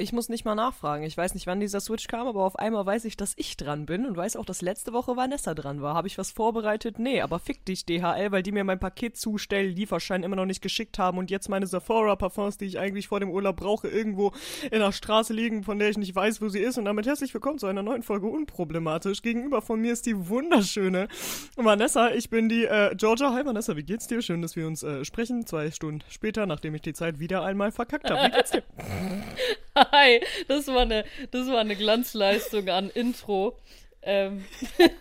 ich muss nicht mal nachfragen. Ich weiß nicht, wann dieser Switch kam, aber auf einmal weiß ich, dass ich dran bin und weiß auch, dass letzte Woche Vanessa dran war. Habe ich was vorbereitet? Nee, aber fick dich, DHL, weil die mir mein Paket zustellen, Lieferschein immer noch nicht geschickt haben und jetzt meine Sephora-Parfums, die ich eigentlich vor dem Urlaub brauche, irgendwo in der Straße liegen, von der ich nicht weiß, wo sie ist. Und damit herzlich willkommen zu einer neuen Folge Unproblematisch. Gegenüber von mir ist die wunderschöne Vanessa. Ich bin die äh, Georgia. Hi Vanessa, wie geht's dir? Schön, dass wir uns äh, sprechen. Zwei Stunden später, nachdem ich die Zeit wieder einmal verkackt habe. Wie geht's dir? Hi, das war eine, das war eine Glanzleistung an Intro. Ähm,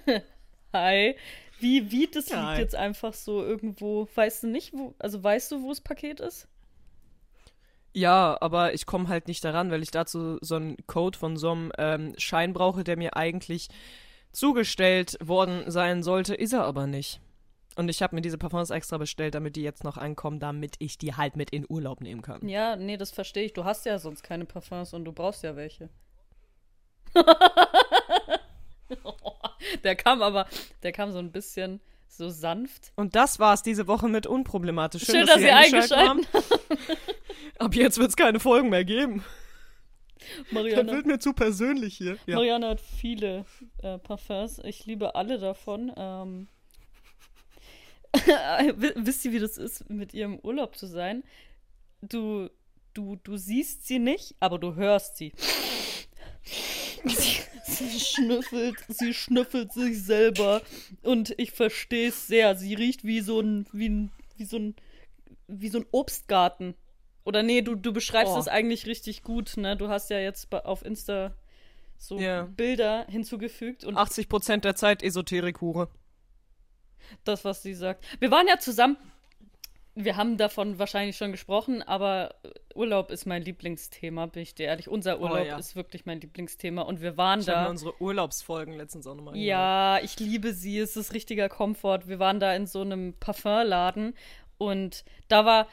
hi. Wie, wie, das liegt Hi. jetzt einfach so irgendwo, weißt du nicht, wo, also weißt du, wo das Paket ist? Ja, aber ich komme halt nicht daran, weil ich dazu so einen Code von so einem ähm, Schein brauche, der mir eigentlich zugestellt worden sein sollte, ist er aber nicht. Und ich habe mir diese Parfums extra bestellt, damit die jetzt noch ankommen, damit ich die halt mit in Urlaub nehmen kann. Ja, nee, das verstehe ich. Du hast ja sonst keine Parfums und du brauchst ja welche. der kam aber, der kam so ein bisschen so sanft. Und das war's diese Woche mit Unproblematisch. Schön, dass ihr eingeschaltet haben. Ab jetzt wird's keine Folgen mehr geben. Das Marianne, wird mir zu persönlich hier. Ja. Marianne hat viele äh, Parfums. Ich liebe alle davon. Ähm, wisst ihr, wie das ist, mit ihr im Urlaub zu sein? Du, du, du siehst sie nicht, aber du hörst sie. Sie, sie schnüffelt, sie schnüffelt sich selber und ich verstehe es sehr. Sie riecht wie so ein, wie ein, wie so ein, wie so ein Obstgarten. Oder nee, du, du beschreibst Oh. es eigentlich richtig gut, ne? Du hast ja jetzt auf Insta so Ja. Bilder hinzugefügt und 80% der Zeit Esoterik-Hure. Das, was sie sagt. Wir waren ja zusammen. Wir haben davon wahrscheinlich schon gesprochen, aber Urlaub ist mein Lieblingsthema, bin ich dir ehrlich. Unser Urlaub ja. ist wirklich mein Lieblingsthema und wir waren Ich da. unsere Urlaubsfolgen letztens auch nochmal angehört. Ja, ich liebe sie. Es ist richtiger Komfort. Wir waren da in so einem Parfumladen und da war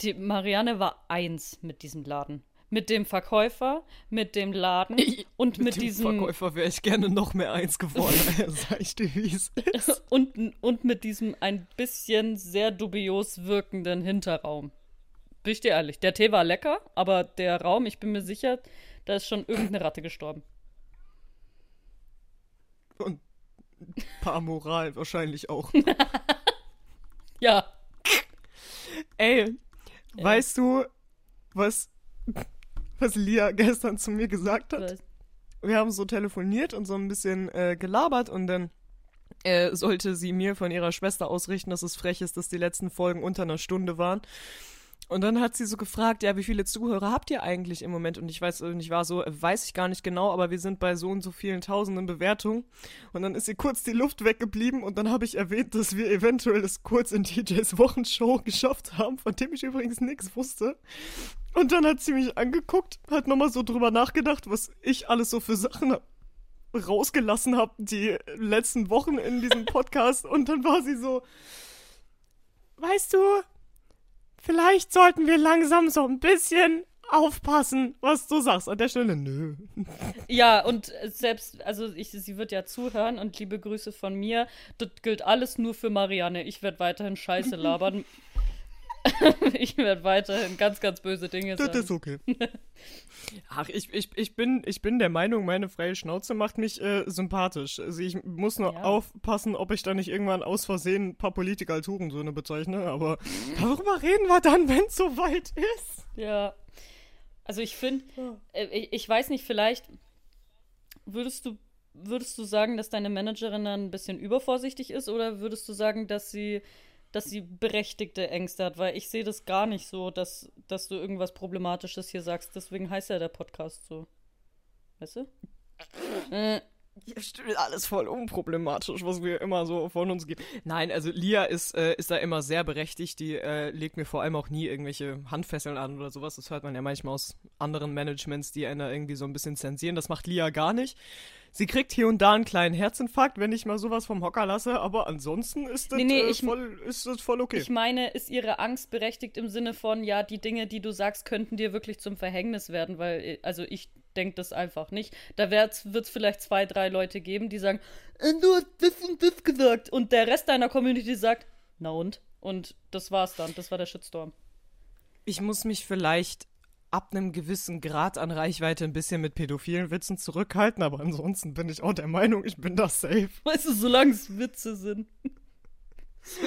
die Marianne war eins mit diesem Laden. Mit dem Verkäufer, mit dem Laden und mit, dem diesem Verkäufer wäre ich gerne noch mehr eins geworden. Sag ich dir, wie es ist. und, und mit diesem ein bisschen sehr dubios wirkenden Hinterraum. Bin ich dir ehrlich, der Tee war lecker, aber der Raum, ich bin mir sicher, da ist schon irgendeine Ratte gestorben. Und ein paar Moral wahrscheinlich auch. Ja, Ey, weißt du, was, was Lia gestern zu mir gesagt hat? weiß- Wir haben so telefoniert und so ein bisschen äh, gelabert und dann äh, sollte sie mir von ihrer Schwester ausrichten, dass es frech ist, dass die letzten Folgen unter einer Stunde waren. Und dann hat sie so gefragt, ja, wie viele Zuhörer habt ihr eigentlich im Moment? Und ich weiß, und ich war so, äh, weiß ich gar nicht genau, aber wir sind bei so und so vielen tausenden Bewertungen. Und dann ist ihr kurz die Luft weggeblieben und dann habe ich erwähnt, dass wir eventuell es kurz in DJs Wochenshow geschafft haben, von dem ich übrigens nichts wusste. Und dann hat sie mich angeguckt, hat nochmal so drüber nachgedacht, was ich alles so für Sachen rausgelassen habe die letzten Wochen in diesem Podcast. Und dann war sie so, weißt du, vielleicht sollten wir langsam so ein bisschen aufpassen, was du sagst. An der Stelle, nö. ja, und selbst, also ich, sie wird ja zuhören und liebe Grüße von mir. Das gilt alles nur für Marianne. Ich werde weiterhin Scheiße labern. ich werde weiterhin ganz, ganz böse Dinge Das sagen. ist okay. Ach, ich, ich, ich, bin, ich bin der Meinung, meine freie Schnauze macht mich äh, sympathisch. Also ich muss nur Ja. aufpassen, ob ich da nicht irgendwann aus Versehen ein paar Politiker als Hurensöhne bezeichne. Aber darüber reden wir dann, wenn es soweit ist. Ja. Also ich finde, äh, ich, ich weiß nicht, vielleicht würdest du, würdest du sagen, dass deine Managerin dann ein bisschen übervorsichtig ist oder würdest du sagen, dass sie, dass sie berechtigte Ängste hat? Weil ich sehe das gar nicht so, dass, dass du irgendwas Problematisches hier sagst. Deswegen heißt ja der Podcast so. Weißt du? Ja, stimmt, alles voll unproblematisch, was wir immer so von uns geben. Nein, also Lia ist, äh, ist da immer sehr berechtigt. Die äh, legt mir vor allem auch nie irgendwelche Handfesseln an oder sowas. Das hört man ja manchmal aus anderen Managements, die einer irgendwie so ein bisschen zensieren. Das macht Lia gar nicht. Sie kriegt hier und da einen kleinen Herzinfarkt, wenn ich mal sowas vom Hocker lasse, aber ansonsten ist das, Nee, nee, äh, ich- voll, ist das voll okay. Ich meine, ist ihre Angst berechtigt im Sinne von, ja, die Dinge, die du sagst, könnten dir wirklich zum Verhängnis werden, weil, äh, also ich denke das einfach nicht. Da wird es vielleicht zwei, drei Leute geben, die sagen, äh, du hast das und das gesagt. Und der Rest deiner Community sagt, na und? Und das war's dann. Das war der Shitstorm. ich muss mich vielleicht ab einem gewissen Grad an Reichweite ein bisschen mit pädophilen Witzen zurückhalten, aber ansonsten bin ich auch der Meinung, ich bin da safe. Weißt du, solange es Witze sind.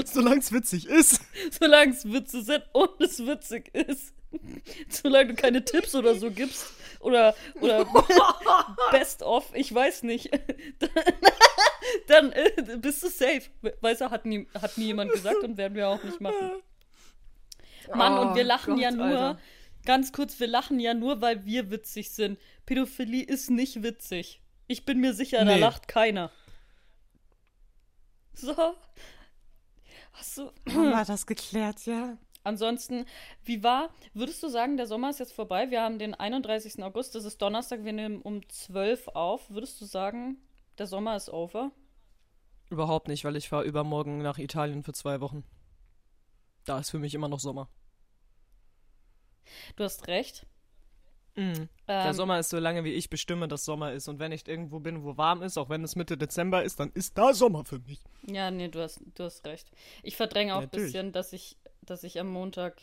Solange es witzig ist. Solange es Witze sind und es witzig ist. Solange du keine Tipps oder so gibst. Oder, oder Best of, ich weiß nicht. Dann äh, bist du safe. Weißt du, hat nie, hat nie jemand gesagt und werden wir auch nicht machen. Mann, und wir Oh lachen Gott, ja nur, Alter. ganz kurz, wir lachen ja nur, weil wir witzig sind. Pädophilie ist nicht witzig. Ich bin mir sicher, da Nee. lacht keiner. So. Hast du. Haben wir das geklärt, ja? Ansonsten, wie war, würdest du sagen, der Sommer ist jetzt vorbei? Wir haben den 31. August, das ist Donnerstag, wir nehmen um 12 auf. Würdest du sagen, der Sommer ist over? Überhaupt nicht, weil ich fahre übermorgen nach Italien für zwei Wochen. Da ist für mich immer noch Sommer. Du hast recht. Mhm. Der Ähm, Sommer ist so lange, wie ich bestimme, dass Sommer ist. Und wenn ich irgendwo bin, wo warm ist, auch wenn es Mitte Dezember ist, dann ist da Sommer für mich. Ja, nee, du hast, du hast recht. Ich verdränge auch ein bisschen, dass ich, dass ich am Montag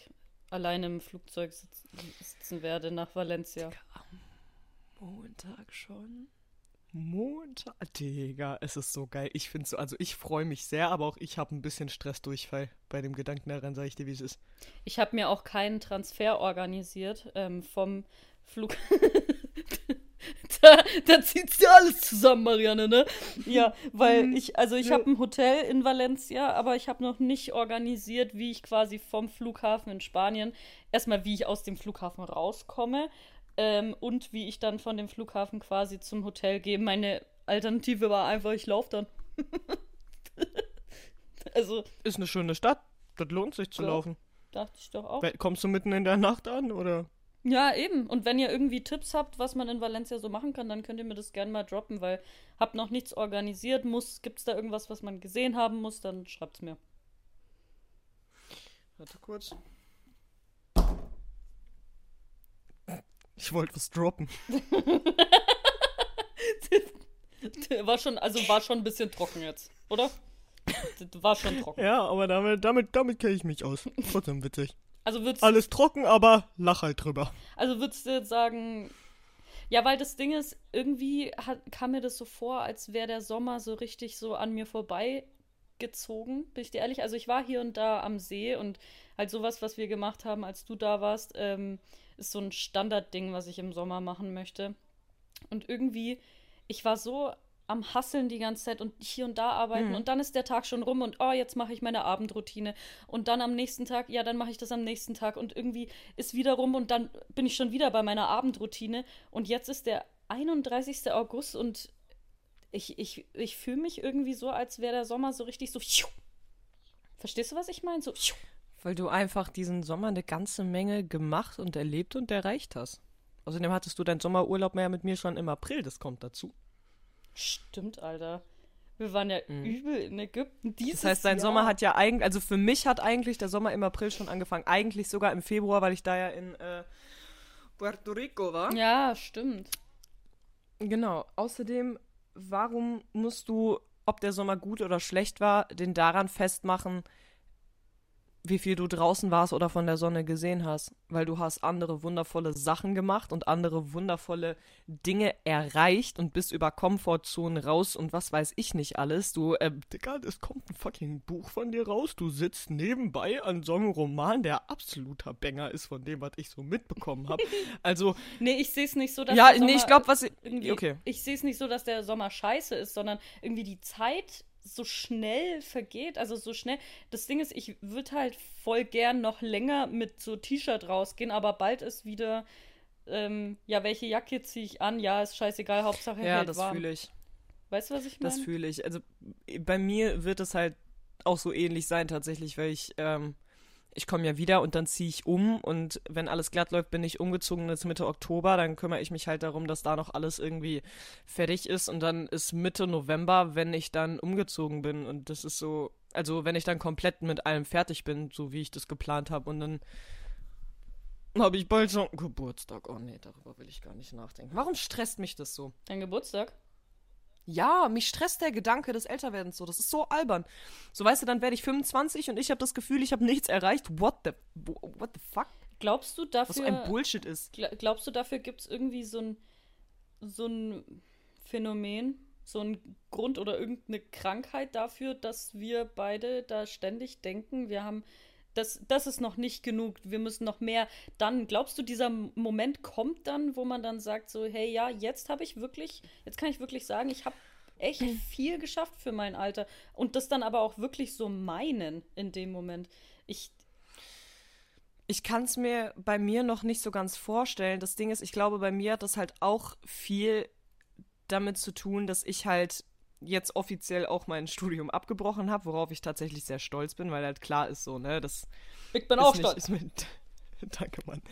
alleine im Flugzeug sitz, sitzen werde nach Valencia. Montag schon? Montag? Digga, es ist so geil. Ich finde so, also ich freue mich sehr, aber auch ich habe ein bisschen Stressdurchfall bei dem Gedanken daran, sage ich dir, wie es ist. Ich habe mir auch keinen Transfer organisiert ähm, vom Flug. da da zieht's ja alles zusammen, Marianne, ne? Ja, weil ich, also ich habe ein Hotel in Valencia, aber ich habe noch nicht organisiert, wie ich quasi vom Flughafen in Spanien, erstmal wie ich aus dem Flughafen rauskomme ähm, und wie ich dann von dem Flughafen quasi zum Hotel gehe. Meine Alternative war einfach, ich laufe dann. also, Ist eine schöne Stadt. Das lohnt sich zu Ja. laufen. dachte ich doch auch. Kommst du mitten in der Nacht an oder? Ja, eben. Und wenn ihr irgendwie Tipps habt, was man in Valencia so machen kann, dann könnt ihr mir das gerne mal droppen, weil hab noch nichts organisiert, muss, gibt's da irgendwas, was man gesehen haben muss, dann schreibt's mir. Warte kurz. Ich wollte was droppen. war schon, also war schon ein bisschen trocken jetzt, oder? War schon trocken. Ja, aber damit, damit, damit kenne ich mich aus. Trotzdem witzig. Also würdest, Alles trocken, aber lach halt drüber. also würdest du jetzt sagen, ja, weil das Ding ist, irgendwie hat, kam mir das so vor, als wäre der Sommer so richtig so an mir vorbeigezogen, bin ich dir ehrlich. Also ich war hier und da am See und halt sowas, was wir gemacht haben, als du da warst, ähm, ist so ein Standardding, was ich im Sommer machen möchte. Und irgendwie, ich war so am Hasseln die ganze Zeit und hier und da arbeiten Mhm. und dann ist der Tag schon rum und oh, jetzt mache ich meine Abendroutine und dann am nächsten Tag, ja, dann mache ich das am nächsten Tag und irgendwie ist wieder rum und dann bin ich schon wieder bei meiner Abendroutine und jetzt ist der 31. August und ich, ich, ich fühle mich irgendwie so, als wäre der Sommer so richtig so. Verstehst du, was ich meine? So. Weil du einfach diesen Sommer eine ganze Menge gemacht und erlebt und erreicht hast. Außerdem hattest du deinen Sommerurlaub mehr mit mir schon im April, das kommt dazu. Stimmt, Alter. Wir waren ja übel in Ägypten. Dieses Das heißt, dein Jahr. Sommer hat ja eigentlich, also für mich hat eigentlich der Sommer im April schon angefangen. Eigentlich sogar im Februar, weil ich da ja in äh, Puerto Rico war. Ja, stimmt. Genau. Außerdem, warum musst du, ob der Sommer gut oder schlecht war, den daran festmachen, wie viel du draußen warst oder von der Sonne gesehen hast? Weil du hast andere wundervolle Sachen gemacht und andere wundervolle Dinge erreicht und bist über Komfortzonen raus und was weiß ich nicht alles. Du, äh, Digga, es kommt ein fucking Buch von dir raus. Du sitzt nebenbei an so einem Roman, der absoluter Banger ist von dem, was ich so mitbekommen habe. Also, Nee, ich sehe es nicht so, dass ja, der nee, ich glaube, was. Okay. ich sehe es nicht so, dass der Sommer scheiße ist, sondern irgendwie die Zeit so schnell vergeht, also so schnell. Das Ding ist, ich würde halt voll gern noch länger mit so T-Shirt rausgehen, aber bald ist wieder, ähm, ja, welche Jacke ziehe ich an? Ja, ist scheißegal, Hauptsache Ja, hält das fühle ich. Weißt du, was ich meine? Das fühle ich. Also bei mir wird es halt auch so ähnlich sein tatsächlich, weil ich, ähm, ich komme ja wieder und dann ziehe ich um und wenn alles glatt läuft, bin ich umgezogen jetzt Mitte Oktober, dann kümmere ich mich halt darum, dass da noch alles irgendwie fertig ist und dann ist Mitte November, wenn ich dann umgezogen bin und das ist so, also wenn ich dann komplett mit allem fertig bin, so wie ich das geplant habe und dann habe ich bald schon Geburtstag. Oh nee, darüber will ich gar nicht nachdenken. Warum stresst mich das so? Dein Geburtstag? Ja, mich stresst der Gedanke des Älterwerdens so. Das ist so albern. So weißt du, dann werde ich 25 und ich habe das Gefühl, ich habe nichts erreicht. What the, what the fuck? Glaubst du dafür. Was ein Bullshit ist. Glaubst du, dafür gibt es irgendwie so ein, so ein Phänomen, so ein Grund oder irgendeine Krankheit dafür, dass wir beide da ständig denken, wir haben. Das, das ist noch nicht genug, wir müssen noch mehr. Dann, glaubst du, dieser Moment kommt dann, wo man dann sagt, so, hey, ja, jetzt habe ich wirklich, jetzt kann ich wirklich sagen, ich habe echt viel geschafft für mein Alter. Und das dann aber auch wirklich so meinen in dem Moment. Ich, ich kann es mir bei mir noch nicht so ganz vorstellen. Das Ding ist, ich glaube, bei mir hat das halt auch viel damit zu tun, dass ich halt jetzt offiziell auch mein Studium abgebrochen habe, worauf ich tatsächlich sehr stolz bin, weil halt klar ist so, ne, das ich bin auch nicht, stolz. Mit, danke, Mann.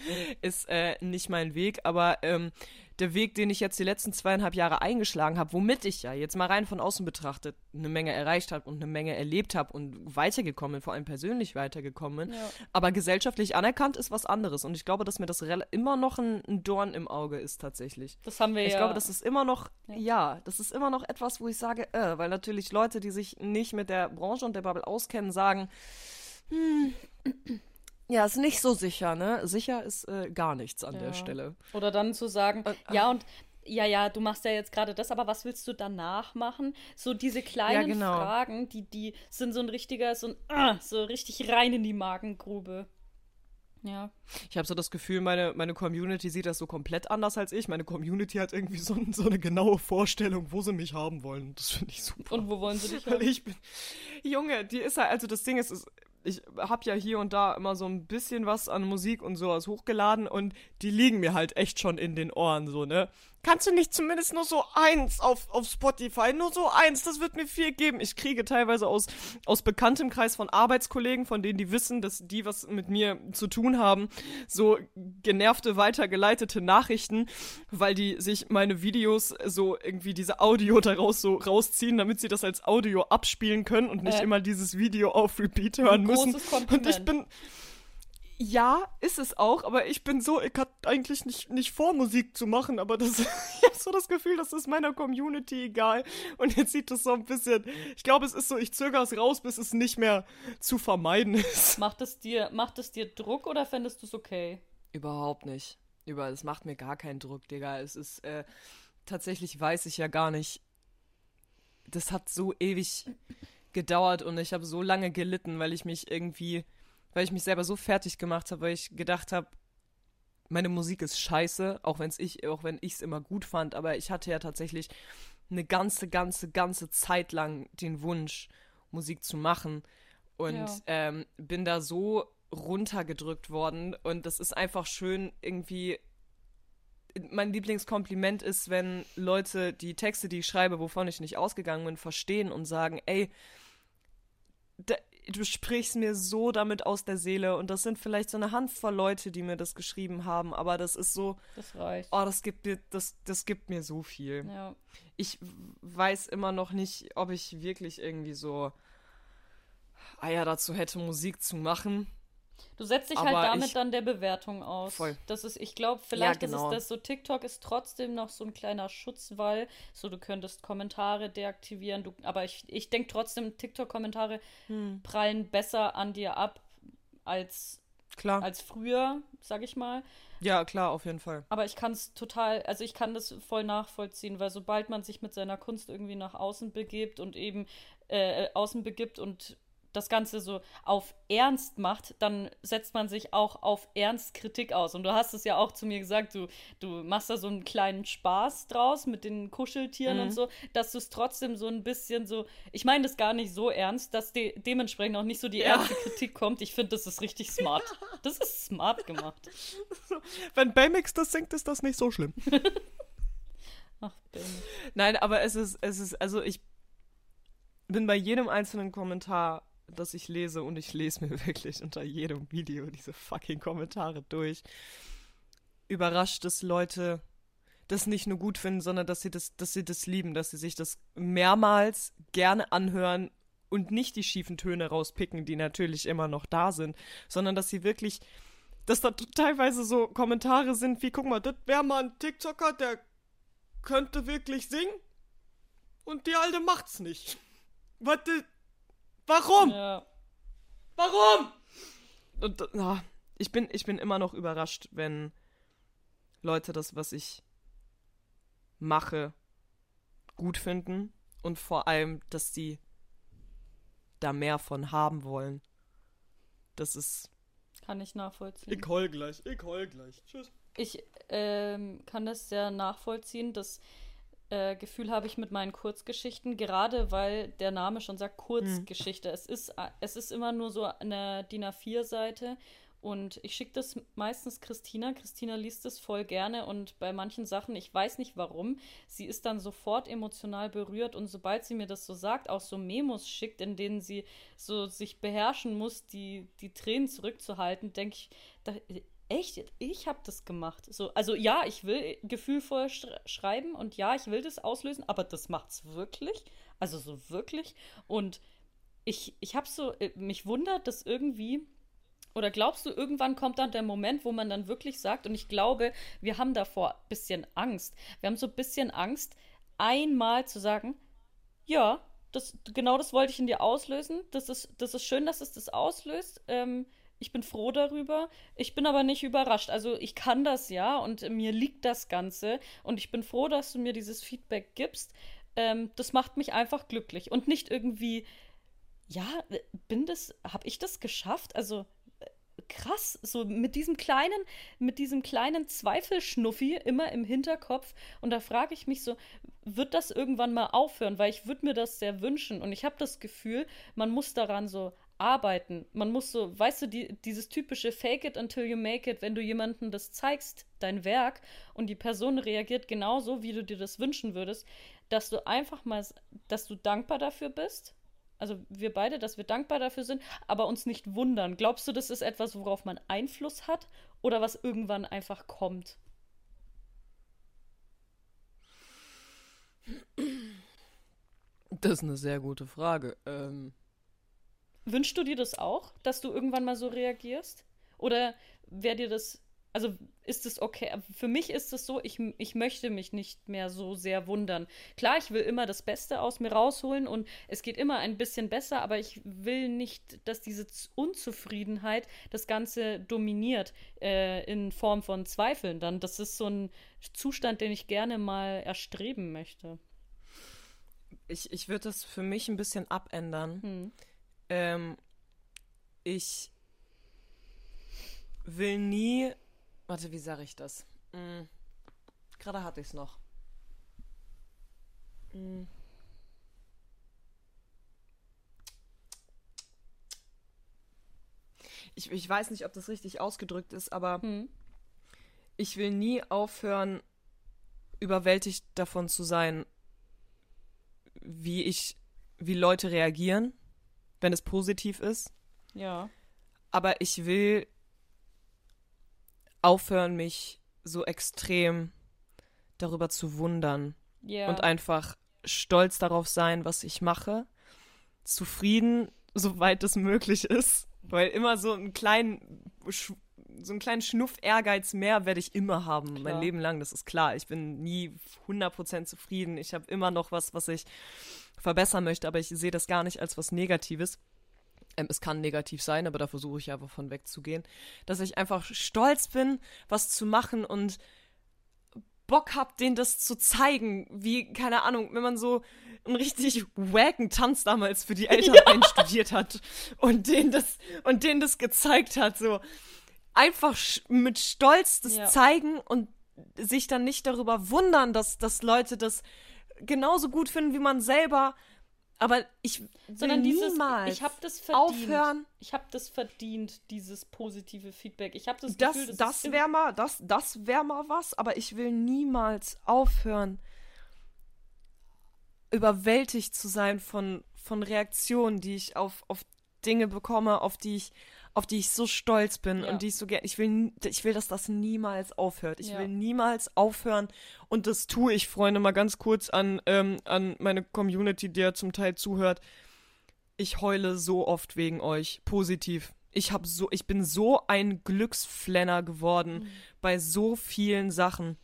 Ist äh, nicht mein Weg, aber ähm, der Weg, den ich jetzt die letzten zweieinhalb Jahre eingeschlagen habe, womit ich ja jetzt mal rein von außen betrachtet eine Menge erreicht habe und eine Menge erlebt habe und weitergekommen, vor allem persönlich weitergekommen, ja. aber gesellschaftlich anerkannt ist was anderes und ich glaube, dass mir das immer noch ein, ein Dorn im Auge ist tatsächlich. Das haben wir ich ja. Ich glaube, das ist immer noch, ja. ja. das ist immer noch etwas, wo ich sage, äh, weil natürlich Leute, die sich nicht mit der Branche und der Bubble auskennen, sagen, hm, ja, ist nicht so sicher, ne? Sicher ist äh, gar nichts an ja. der Stelle. Oder dann zu sagen, äh, ja, und ja, ja, du machst ja jetzt gerade das, aber was willst du danach machen? So diese kleinen ja, genau. Fragen, die, die sind so ein richtiger, so ein, ah, so richtig rein in die Magengrube. Ja. Ich habe so das Gefühl, meine, meine Community sieht das so komplett anders als ich. Meine Community hat irgendwie so, so eine genaue Vorstellung, wo sie mich haben wollen. Das finde ich super. Und wo wollen sie dich haben? Ich bin. Junge, die ist halt, also das Ding ist, ist ich habe ja hier und da immer so ein bisschen was an Musik und sowas hochgeladen und die liegen mir halt echt schon in den Ohren, so, ne? Kannst du nicht zumindest nur so eins auf, auf Spotify? Nur so eins, das wird mir viel geben. Ich kriege teilweise aus, aus bekanntem Kreis von Arbeitskollegen, von denen die wissen, dass die was mit mir zu tun haben, so genervte, weitergeleitete Nachrichten, weil die sich meine Videos so irgendwie diese Audio daraus so rausziehen, damit sie das als Audio abspielen können und nicht äh. immer dieses Video auf Repeat hören müssen. Und ich bin ja, ist es auch, aber ich bin so, ich hatte eigentlich nicht, nicht vor, Musik zu machen, aber das, ich habe so das Gefühl, das ist meiner Community egal. Und jetzt sieht das so ein bisschen, ich glaube, es ist so, ich zögere es raus, bis es nicht mehr zu vermeiden ist. Macht es dir, macht es dir Druck oder fändest du es okay? Überhaupt nicht. Über, es macht mir gar keinen Druck, Digga. Es ist, äh, tatsächlich weiß ich ja gar nicht, das hat so ewig gedauert und ich habe so lange gelitten, weil ich mich irgendwie weil ich mich selber so fertig gemacht habe, weil ich gedacht habe, meine Musik ist scheiße, auch wenn's ich, auch wenn ich es immer gut fand, aber ich hatte ja tatsächlich eine ganze, ganze, ganze Zeit lang den Wunsch, Musik zu machen und ja. ähm, bin da so runtergedrückt worden und das ist einfach schön irgendwie. Mein Lieblingskompliment ist, wenn Leute die Texte, die ich schreibe, wovon ich nicht ausgegangen bin, verstehen und sagen, ey, da, du sprichst mir so damit aus der Seele und das sind vielleicht so eine Handvoll Leute, die mir das geschrieben haben, aber das ist so. Das reicht. Oh, das gibt mir, das, das gibt mir so viel. Ja. Ich weiß immer noch nicht, ob ich wirklich irgendwie so Eier dazu hätte, Musik zu machen. Du setzt dich halt Aber halt damit ich, dann der Bewertung aus. Voll. Das ist, ich glaube, vielleicht ja, genau. ist es das so, TikTok ist trotzdem noch so ein kleiner Schutzwall. So, du könntest Kommentare deaktivieren. Du, aber ich, ich denke trotzdem, TikTok-Kommentare hm. prallen besser an dir ab als, klar. als früher, sag ich mal. Ja, klar, auf jeden Fall. Aber ich kann es total, also ich kann das voll nachvollziehen, weil sobald man sich mit seiner Kunst irgendwie nach außen begibt und eben äh, außen begibt und das Ganze so auf Ernst macht, dann setzt man sich auch auf Ernst Kritik aus. Und du hast es ja auch zu mir gesagt, du, du machst da so einen kleinen Spaß draus mit den Kuscheltieren mhm. und so, dass du es trotzdem so ein bisschen so, ich meine das gar nicht so ernst, dass de dementsprechend auch nicht so die ja. ernste Kritik kommt. Ich finde, das ist richtig smart. Das ist smart gemacht. Wenn Baymax das singt, ist das nicht so schlimm. Ach, Baymax. Nein, aber es ist, es ist, also ich bin bei jedem einzelnen Kommentar das ich lese und ich lese mir wirklich unter jedem Video diese fucking Kommentare durch. Überrascht, dass Leute das nicht nur gut finden, sondern dass sie das, dass sie das lieben, dass sie sich das mehrmals gerne anhören und nicht die schiefen Töne rauspicken, die natürlich immer noch da sind, sondern dass sie wirklich, dass da teilweise so Kommentare sind wie, guck mal, das wäre mal ein TikToker, der könnte wirklich singen und die Alte macht's nicht. Was, Warum? Ja. Warum? Und, na, ich bin, ich bin immer noch überrascht, wenn Leute das, was ich mache, gut finden und vor allem, dass die da mehr von haben wollen. Das ist. Kann ich nachvollziehen. Ich heul gleich, ich heul gleich. Tschüss. Ich ähm, kann das sehr nachvollziehen. Das äh, Gefühl habe ich mit meinen Kurzgeschichten, gerade weil der Name schon sagt Kurzgeschichte. Hm. Es, ist, es ist immer nur so eine DIN A4-Seite und ich schicke das meistens Christina. Christina liest es voll gerne und bei manchen Sachen, ich weiß nicht warum, sie ist dann sofort emotional berührt und sobald sie mir das so sagt, auch so Memos schickt, in denen sie so sich beherrschen muss, die, die Tränen zurückzuhalten, denke ich, da, echt, ich habe das gemacht. So, also ja, ich will gefühlvoll schreiben und ja, ich will das auslösen, aber das macht's wirklich. Also so wirklich. Und ich, ich habe so, äh, mich wundert, dass irgendwie oder glaubst du, irgendwann kommt dann der Moment, wo man dann wirklich sagt, und ich glaube, wir haben davor ein bisschen Angst. Wir haben so ein bisschen Angst, einmal zu sagen, ja, das, genau das wollte ich in dir auslösen. Das ist, das ist schön, dass es das auslöst. Ähm, ich bin froh darüber. Ich bin aber nicht überrascht. Also ich kann das ja und mir liegt das Ganze. Und ich bin froh, dass du mir dieses Feedback gibst. Ähm, das macht mich einfach glücklich. Und nicht irgendwie, ja, bin das, habe ich das geschafft? Also krass, so mit diesem kleinen, mit diesem kleinen Zweifelschnuffi immer im Hinterkopf. Und da frage ich mich so, wird das irgendwann mal aufhören? Weil ich würde mir das sehr wünschen. Und ich habe das Gefühl, man muss daran so arbeiten. Man muss so, weißt du, die, dieses typische Fake it until you make it, wenn du jemandem das zeigst, dein Werk, und die Person reagiert genauso, wie du dir das wünschen würdest, dass du einfach mal, dass du dankbar dafür bist also wir beide, dass wir dankbar dafür sind, aber uns nicht wundern. Glaubst du, das ist etwas, worauf man Einfluss hat oder was irgendwann einfach kommt? Das ist eine sehr gute Frage. Ähm Wünschst du dir das auch, dass du irgendwann mal so reagierst? Oder wäre dir das also ist es okay. Für mich ist es so, ich, ich möchte mich nicht mehr so sehr wundern. Klar, ich will immer das Beste aus mir rausholen und es geht immer ein bisschen besser, aber ich will nicht, dass diese Unzufriedenheit das Ganze dominiert äh, in Form von Zweifeln. Dann, das ist so ein Zustand, den ich gerne mal erstreben möchte. Ich, ich würde das für mich ein bisschen abändern. Hm. Ähm, ich will nie Warte, wie sage ich das? Mhm. Gerade hatte ich es noch. Mhm. Ich, ich weiß nicht, ob das richtig ausgedrückt ist, aber mhm. ich will nie aufhören, überwältigt davon zu sein, wie ich, wie Leute reagieren, wenn es positiv ist. Ja. Aber ich will aufhören, mich so extrem darüber zu wundern. Yeah. Und einfach stolz darauf sein, was ich mache. Zufrieden, soweit es möglich ist. Weil immer so einen kleinen, so einen kleinen Schnuff Ehrgeiz mehr werde ich immer haben, klar. mein Leben lang, das ist klar. Ich bin nie 100% zufrieden. Ich habe immer noch was, was ich verbessern möchte, aber ich sehe das gar nicht als was Negatives. Ähm, es kann negativ sein, aber da versuche ich einfach von wegzugehen, dass ich einfach stolz bin, was zu machen und Bock hab, denen das zu zeigen, wie, keine Ahnung, wenn man so einen richtig wacken Tanz damals für die Eltern ja. einstudiert hat und denen das, und denen das gezeigt hat, so einfach mit Stolz das ja. zeigen und sich dann nicht darüber wundern, dass, dass Leute das genauso gut finden wie man selber, aber ich will Sondern dieses, niemals ich habe das verdient. Aufhören. Ich habe das verdient, dieses positive Feedback. Ich habe das, das Gefühl, das, das wäre mal, das, das wäre mal was. Aber ich will niemals aufhören, überwältigt zu sein von von Reaktionen, die ich auf auf Dinge bekomme, auf die ich auf die ich so stolz bin ja. und die ich so gerne. Ich will, ich will, dass das niemals aufhört. Ich ja. will niemals aufhören. Und das tue ich, Freunde, mal ganz kurz an, ähm, an meine Community, der zum Teil zuhört. Ich heule so oft wegen euch. Positiv. Ich hab so, ich bin so ein Glücksflenner geworden mhm. bei so vielen Sachen.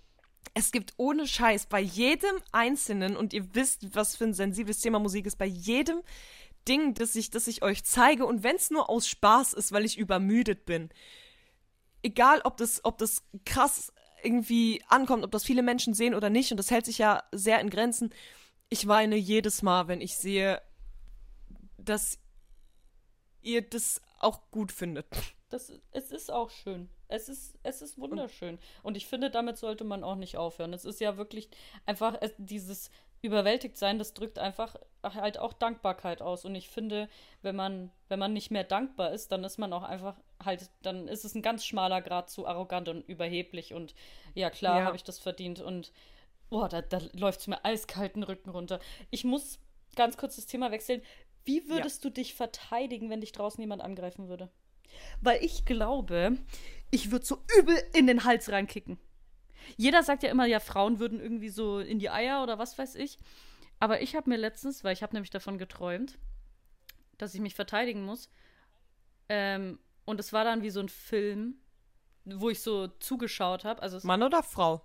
Es gibt ohne Scheiß bei jedem Einzelnen, und ihr wisst, was für ein sensibles Thema Musik ist, bei jedem Ding, das ich, das ich euch zeige. Und wenn es nur aus Spaß ist, weil ich übermüdet bin, egal ob das, ob das krass irgendwie ankommt, ob das viele Menschen sehen oder nicht, und das hält sich ja sehr in Grenzen. Ich weine jedes Mal, wenn ich sehe, dass ihr das auch gut findet. Das, es ist auch schön. Es ist, es ist wunderschön. Und ich finde, damit sollte man auch nicht aufhören. Es ist ja wirklich einfach es, dieses überwältigt sein, das drückt einfach halt auch Dankbarkeit aus. Und ich finde, wenn man, wenn man nicht mehr dankbar ist, dann ist man auch einfach halt, dann ist es ein ganz schmaler Grad zu arrogant und überheblich. Und ja, klar, ja. habe ich das verdient. Und boah, da, da läuft es mir eiskalten Rücken runter. Ich muss ganz kurz das Thema wechseln. Wie würdest ja. du dich verteidigen, wenn dich draußen jemand angreifen würde? Weil ich glaube, ich würde so übel in den Hals reinkicken. Jeder sagt ja immer, ja, Frauen würden irgendwie so in die Eier oder was weiß ich. Aber ich habe mir letztens, weil ich habe nämlich davon geträumt, dass ich mich verteidigen muss. Ähm, und es war dann wie so ein Film, wo ich so zugeschaut habe. Also Mann oder Frau?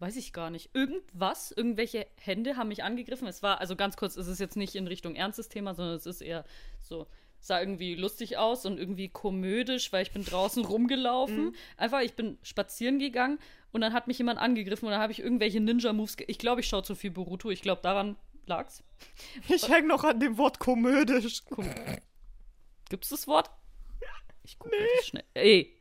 Weiß ich gar nicht. Irgendwas, irgendwelche Hände haben mich angegriffen. Es war, also ganz kurz, es ist jetzt nicht in Richtung ernstes Thema, sondern es ist eher so sah irgendwie lustig aus und irgendwie komödisch, weil ich bin draußen rumgelaufen. Mhm. Einfach, ich bin spazieren gegangen und dann hat mich jemand angegriffen und dann habe ich irgendwelche Ninja-Moves. Ich glaube, ich schaue zu viel Boruto. Ich glaube, daran lag's. Ich hänge noch an dem Wort komödisch. Kom Gibt's das Wort? Ich gucke nee. schnell. Ey.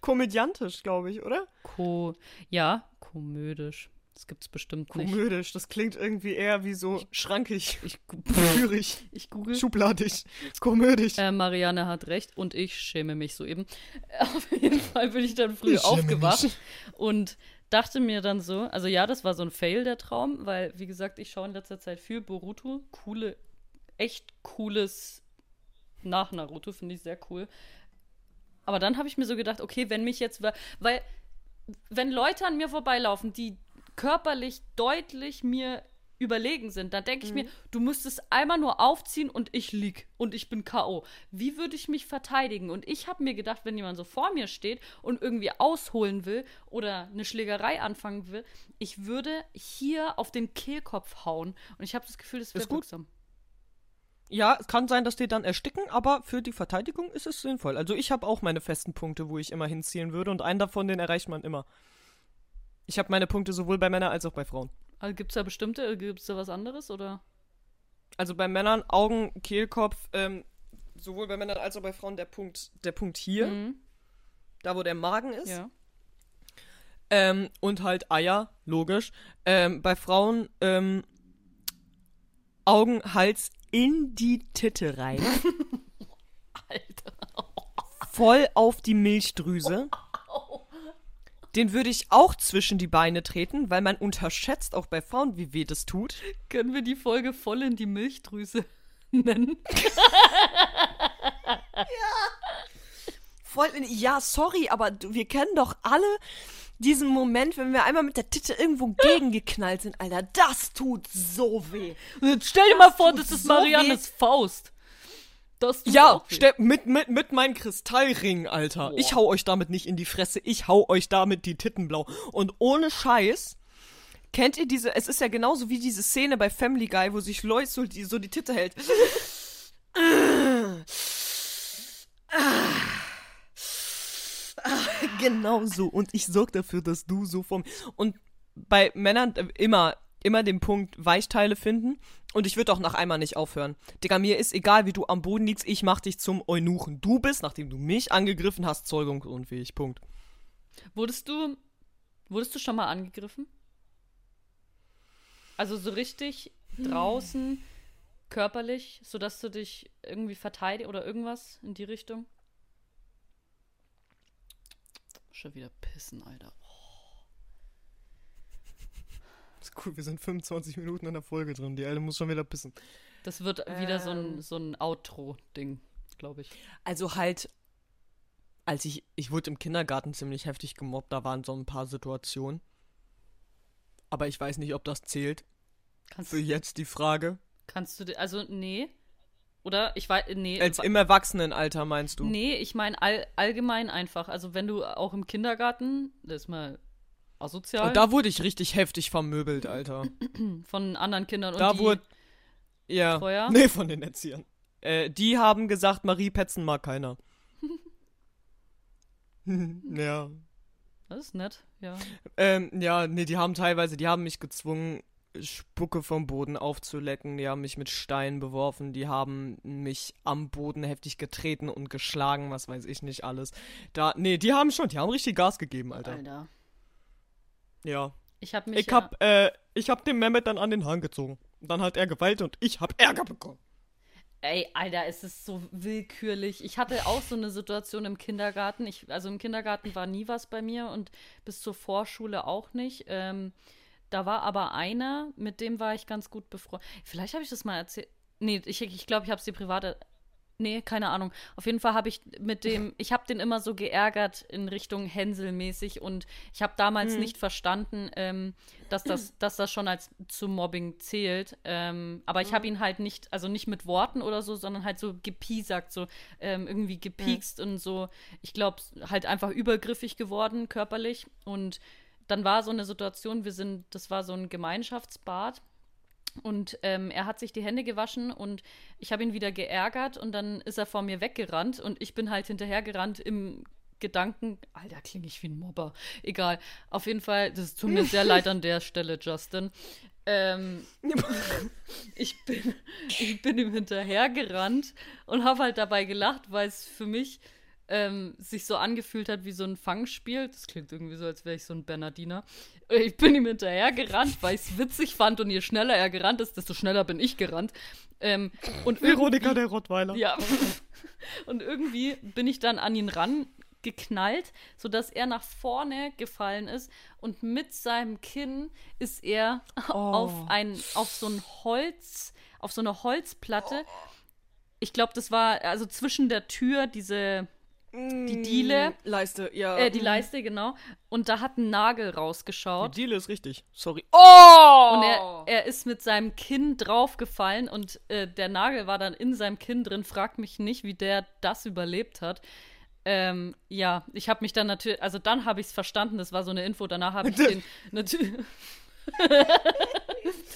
Komödiantisch, glaube ich, oder? Ko ja, komödisch. Das gibt's bestimmt nicht. Komödisch, das klingt irgendwie eher wie so ich, schrankig, ich, führig, ich google. schubladig, komödisch. Äh, Marianne hat recht und ich schäme mich soeben. Auf jeden Fall bin ich dann früh ich aufgewacht und dachte mir dann so, also ja, das war so ein Fail, der Traum, weil, wie gesagt, ich schaue in letzter Zeit viel Boruto. Coole, echt cooles nach Naruto, finde ich sehr cool. Aber dann habe ich mir so gedacht, okay, wenn mich jetzt, weil, wenn Leute an mir vorbeilaufen, die körperlich deutlich mir überlegen sind, dann denke ich mhm. mir, du müsstest einmal nur aufziehen und ich lieg und ich bin K.O. Wie würde ich mich verteidigen? Und ich habe mir gedacht, wenn jemand so vor mir steht und irgendwie ausholen will oder eine Schlägerei anfangen will, ich würde hier auf den Kehlkopf hauen. Und ich habe das Gefühl, das wäre wirksam. Ja, es kann sein, dass die dann ersticken, aber für die Verteidigung ist es sinnvoll. Also ich habe auch meine festen Punkte, wo ich immer hinzielen würde und einen davon, den erreicht man immer. Ich habe meine Punkte sowohl bei Männern als auch bei Frauen. Also gibt es da bestimmte, gibt es da was anderes oder? Also bei Männern Augen, Kehlkopf, ähm, sowohl bei Männern als auch bei Frauen der Punkt, der Punkt hier, mhm. da wo der Magen ist. Ja. Ähm, und halt Eier, logisch. Ähm, bei Frauen ähm, Augen, Hals in die Titte rein. Alter. Voll auf die Milchdrüse. Den würde ich auch zwischen die Beine treten, weil man unterschätzt auch bei Frauen, wie weh das tut. Können wir die Folge voll in die Milchdrüse nennen? ja. Voll in. Ja, sorry, aber wir kennen doch alle diesen Moment, wenn wir einmal mit der Titte irgendwo gegengeknallt sind, Alter. Das tut so weh. Jetzt stell dir das mal vor, das ist so Mariannes weh. Faust. Das ja, mit, mit, mit meinen Kristallringen, Alter. Boah. Ich hau euch damit nicht in die Fresse, ich hau euch damit die Titten blau. Und ohne Scheiß, kennt ihr diese, es ist ja genauso wie diese Szene bei Family Guy, wo sich Lois so die, so die Titte hält. genau so. Und ich sorg dafür, dass du so vom. Und bei Männern äh, immer, immer den Punkt Weichteile finden. Und ich würde auch nach einmal nicht aufhören. Digga, mir ist egal, wie du am Boden liegst, ich mach dich zum Eunuchen. Du bist, nachdem du mich angegriffen hast, zeugungsunfähig. Punkt. Wurdest du, wurdest du schon mal angegriffen? Also so richtig hm. draußen, körperlich, sodass du dich irgendwie verteidigst oder irgendwas in die Richtung? Schon wieder pissen, Alter. Ist cool, wir sind 25 Minuten in der Folge drin. Die Alte muss schon wieder pissen. Das wird ähm, wieder so ein, ähm. so ein Outro-Ding, glaube ich. Also halt, als ich, ich wurde im Kindergarten ziemlich heftig gemobbt, da waren so ein paar Situationen. Aber ich weiß nicht, ob das zählt. Kannst Für jetzt die Frage. Kannst du, also nee. Oder? Ich weiß, nee. Als im Erwachsenenalter meinst du? Nee, ich meine all, allgemein einfach. Also wenn du auch im Kindergarten, das ist mal asozial. Und da wurde ich richtig heftig vermöbelt, Alter. Von anderen Kindern und Da wurde. Ja. Vorher? Nee, von den Erziehern. Äh, die haben gesagt, Marie Petzen mag keiner. ja. Das ist nett, ja. Ähm, ja, nee, die haben teilweise, die haben mich gezwungen, Spucke vom Boden aufzulecken, die haben mich mit Steinen beworfen, die haben mich am Boden heftig getreten und geschlagen, was weiß ich nicht alles. Da, nee, die haben schon, die haben richtig Gas gegeben, Alter. Alter. Ja. Ich hab mich. Ich ja, hab, äh, ich hab den Mehmet dann an den Hahn gezogen. Dann hat er Gewalt und ich hab Ärger bekommen. Ey, Alter, es ist so willkürlich. Ich hatte auch so eine Situation im Kindergarten. Ich, also im Kindergarten war nie was bei mir und bis zur Vorschule auch nicht. Ähm, da war aber einer, mit dem war ich ganz gut befreundet. Vielleicht habe ich das mal erzählt. Nee, ich glaube, ich, glaub, ich habe es dir privat. Nee, keine Ahnung. Auf jeden Fall habe ich mit dem, ich habe den immer so geärgert in Richtung Hänsel-mäßig und ich habe damals nicht verstanden, ähm, dass, das, dass das schon als zu Mobbing zählt. Ähm, aber ich habe ihn halt nicht, also nicht mit Worten oder so, sondern halt so gepiesackt, so ähm, irgendwie gepiekst und so, ich glaube, halt einfach übergriffig geworden körperlich. Und dann war so eine Situation, wir sind, das war so ein Gemeinschaftsbad und ähm, er hat sich die Hände gewaschen und ich habe ihn wieder geärgert und dann ist er vor mir weggerannt und ich bin halt hinterhergerannt im Gedanken, Alter, klinge ich wie ein Mobber. Egal. Auf jeden Fall, das tut mir sehr leid an der Stelle, Justin. Ähm, ich, bin, ich bin ihm hinterhergerannt und habe halt dabei gelacht, weil es für mich ähm, sich so angefühlt hat wie so ein Fangspiel. Das klingt irgendwie so, als wäre ich so ein Bernardiner. Ich bin ihm hinterher gerannt, weil ich es witzig fand und je schneller er gerannt ist, desto schneller bin ich gerannt. Ähm, und Veronika der Rottweiler. ja. Und irgendwie bin ich dann an ihn rangeknallt, sodass er nach vorne gefallen ist und mit seinem Kinn ist er auf ein auf so ein Holz, auf so eine Holzplatte. Ich glaube, das war also zwischen der Tür diese die Diele, Leiste, ja. äh, die Leiste genau und da hat ein Nagel Die rausgeschaut. Diele ist richtig. Sorry. Oh! Und er, er ist mit seinem Kinn draufgefallen und äh, der Nagel war dann in seinem Kinn drin. Fragt mich nicht, wie der das überlebt hat. Ähm, ja, ich habe mich dann natürlich, also dann habe ich es verstanden, das war so eine Info, danach habe ich den natürlich.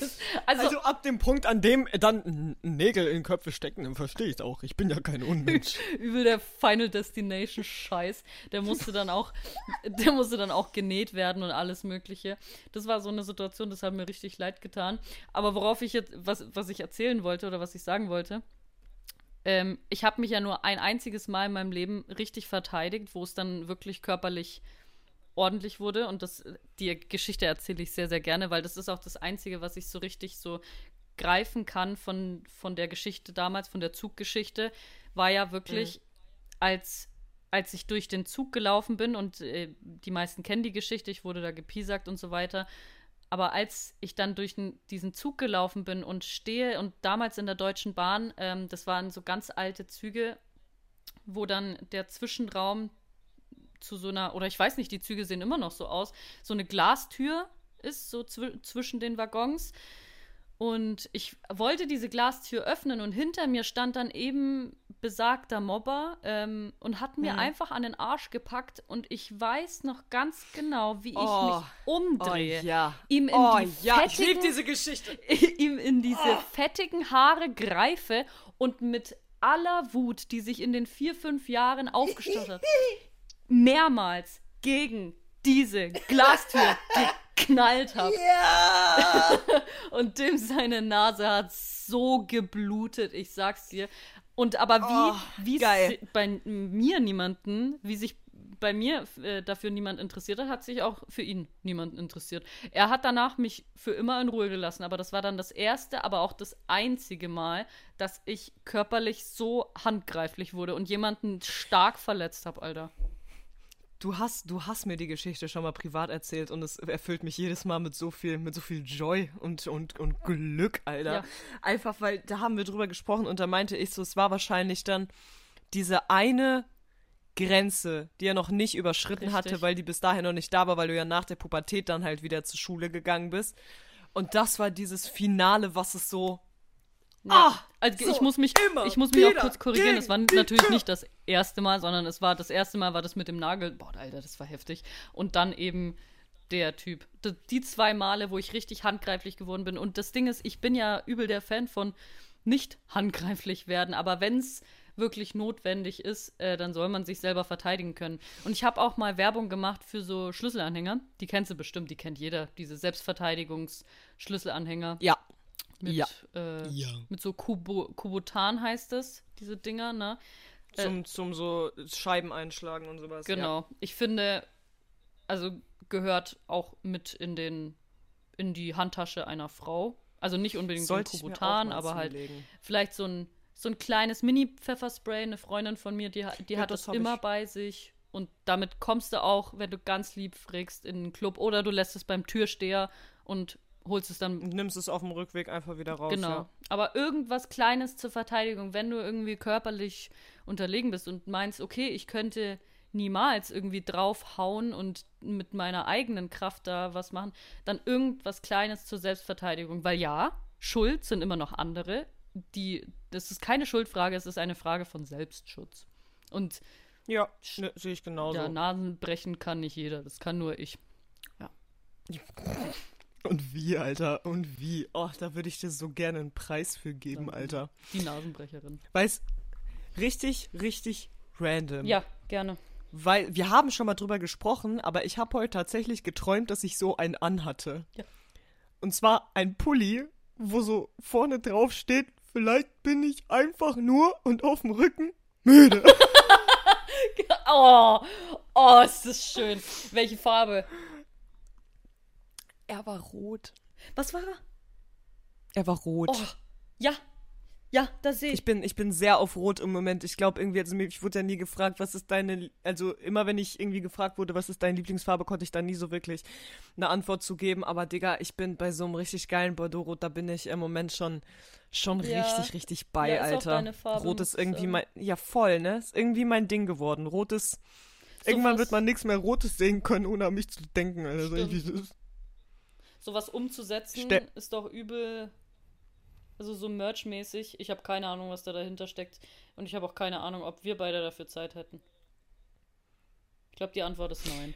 Das, also, Also ab dem Punkt, an dem dann Nägel in Köpfe stecken, dann verstehe ich auch. Ich bin ja kein Unmensch. übel der Final Destination Scheiß. Der musste dann auch, der musste dann auch genäht werden und alles Mögliche. Das war so eine Situation, das hat mir richtig leid getan. Aber worauf ich jetzt, was, was ich erzählen wollte oder was ich sagen wollte, ähm, ich habe mich ja nur ein einziges Mal in meinem Leben richtig verteidigt, wo es dann wirklich körperlich ordentlich wurde. Und das, die Geschichte erzähle ich sehr, sehr gerne, weil das ist auch das Einzige, was ich so richtig so greifen kann von, von der Geschichte damals, von der Zuggeschichte, war ja wirklich, als, als ich durch den Zug gelaufen bin und äh, die meisten kennen die Geschichte, ich wurde da gepiesackt und so weiter. Aber als ich dann durch diesen Zug gelaufen bin und stehe und damals in der Deutschen Bahn, ähm, das waren so ganz alte Züge, wo dann der Zwischenraum zu so einer, oder ich weiß nicht, die Züge sehen immer noch so aus, so eine Glastür ist so zw zwischen den Waggons. Und ich wollte diese Glastür öffnen und hinter mir stand dann eben besagter Mobber ähm, und hat mir Mhm. einfach an den Arsch gepackt und ich weiß noch ganz genau, wie ich Oh. mich umdrehe. ja. Ihm in Oh die ja, ich fettigen- liebe diese Geschichte. ihm in diese fettigen Haare greife und mit aller Wut, die sich in den vier, fünf Jahren aufgestaut hat, mehrmals gegen diese Glastür geknallt habe. Ja! Und dem seine Nase hat so geblutet, ich sag's dir. Und aber Oh, wie, wie geil. bei mir niemanden, wie sich bei mir äh, dafür niemand interessiert hat, hat sich auch für ihn niemand interessiert. Er hat danach mich für immer in Ruhe gelassen, aber das war dann das erste, aber auch das einzige Mal, dass ich körperlich so handgreiflich wurde und jemanden stark verletzt habe, Alter. Du hast, du hast mir die Geschichte schon mal privat erzählt und es erfüllt mich jedes Mal mit so viel, mit so viel Joy und, und, und Glück, Alter. Ja. Einfach, weil da haben wir drüber gesprochen und da meinte ich so, es war wahrscheinlich dann diese eine Grenze, die er noch nicht überschritten Richtig. hatte, weil die bis dahin noch nicht da war, weil du ja nach der Pubertät dann halt wieder zur Schule gegangen bist. Und das war dieses Finale, was es so. Ja. Ah, also ich so, muss mich, ich muss mich auch kurz korrigieren. Es war natürlich Tür. nicht das erste Mal, sondern es war das erste Mal war das mit dem Nagel. Boah, Alter, das war heftig. Und dann eben der Typ. Die zwei Male, wo ich richtig handgreiflich geworden bin. Und das Ding ist, ich bin ja übel der Fan von nicht handgreiflich werden, aber wenn's wirklich notwendig ist, äh, dann soll man sich selber verteidigen können. Und ich habe auch mal Werbung gemacht für so Schlüsselanhänger. Die kennst du bestimmt, die kennt jeder. Diese Selbstverteidigungs-Schlüsselanhänger. Ja. Mit, Ja. Äh, Ja. mit so Kubo Kubotan heißt es, diese Dinger, ne? Äh, Zum, zum so Scheiben einschlagen und sowas. Genau. Ich finde, also gehört auch mit in den in die Handtasche einer Frau. Also nicht Ja. unbedingt Sollte so ein Kubotan, aber halt zulegen. vielleicht so ein so ein kleines Mini-Pfefferspray. Eine Freundin von mir, die, hat- die Ja, hat das das immer ich. bei sich. Und damit kommst du auch, wenn du ganz lieb fragst, in den Club. Oder du lässt es beim Türsteher und holst es dann nimmst es auf dem Rückweg einfach wieder raus. Genau. Ja. Aber irgendwas Kleines zur Verteidigung, wenn du irgendwie körperlich unterlegen bist und meinst, okay, ich könnte niemals irgendwie draufhauen und mit meiner eigenen Kraft da was machen, dann irgendwas Kleines zur Selbstverteidigung. Weil ja, Schuld sind immer noch andere. Die, das ist keine Schuldfrage, es ist eine Frage von Selbstschutz. Und Ja, ne, sehe ich genauso. ja, Nasen brechen kann nicht jeder, das kann nur ich. Und wie, Alter? Und wie? Oh, da würde ich dir so gerne einen Preis für geben, Danke. Alter. Die Nasenbrecherin. Weiß, richtig, richtig random. Ja, gerne. Weil wir haben schon mal drüber gesprochen, aber ich habe heute tatsächlich geträumt, dass ich so einen anhatte. Ja. Und zwar ein Pulli, wo so vorne drauf steht, vielleicht bin ich einfach nur und auf dem Rücken müde. Oh, oh, ist das schön. Welche Farbe? Er war rot. Was war er? Er war rot. Oh, ja. Ja, das sehe ich. Ich bin, ich bin sehr auf Rot im Moment. Ich glaube irgendwie, also ich wurde ja nie gefragt, was ist deine, also immer wenn ich irgendwie gefragt wurde, was ist deine Lieblingsfarbe, konnte ich da nie so wirklich eine Antwort zu geben. Aber Digga, ich bin bei so einem richtig geilen Bordeaux-Rot, da bin ich im Moment schon, schon Ja. richtig, richtig bei, Ja, Alter. Rot ist irgendwie mein, ja voll, ne? Ist irgendwie mein Ding geworden. Rot ist, irgendwann was- wird man nichts mehr Rotes sehen können, ohne an mich zu denken. So Stimmt. irgendwie das- Sowas umzusetzen Ste- ist doch übel. Also so Merch-mäßig. Ich habe keine Ahnung, was da dahinter steckt. Und ich habe auch keine Ahnung, ob wir beide dafür Zeit hätten. Ich glaube, die Antwort ist nein.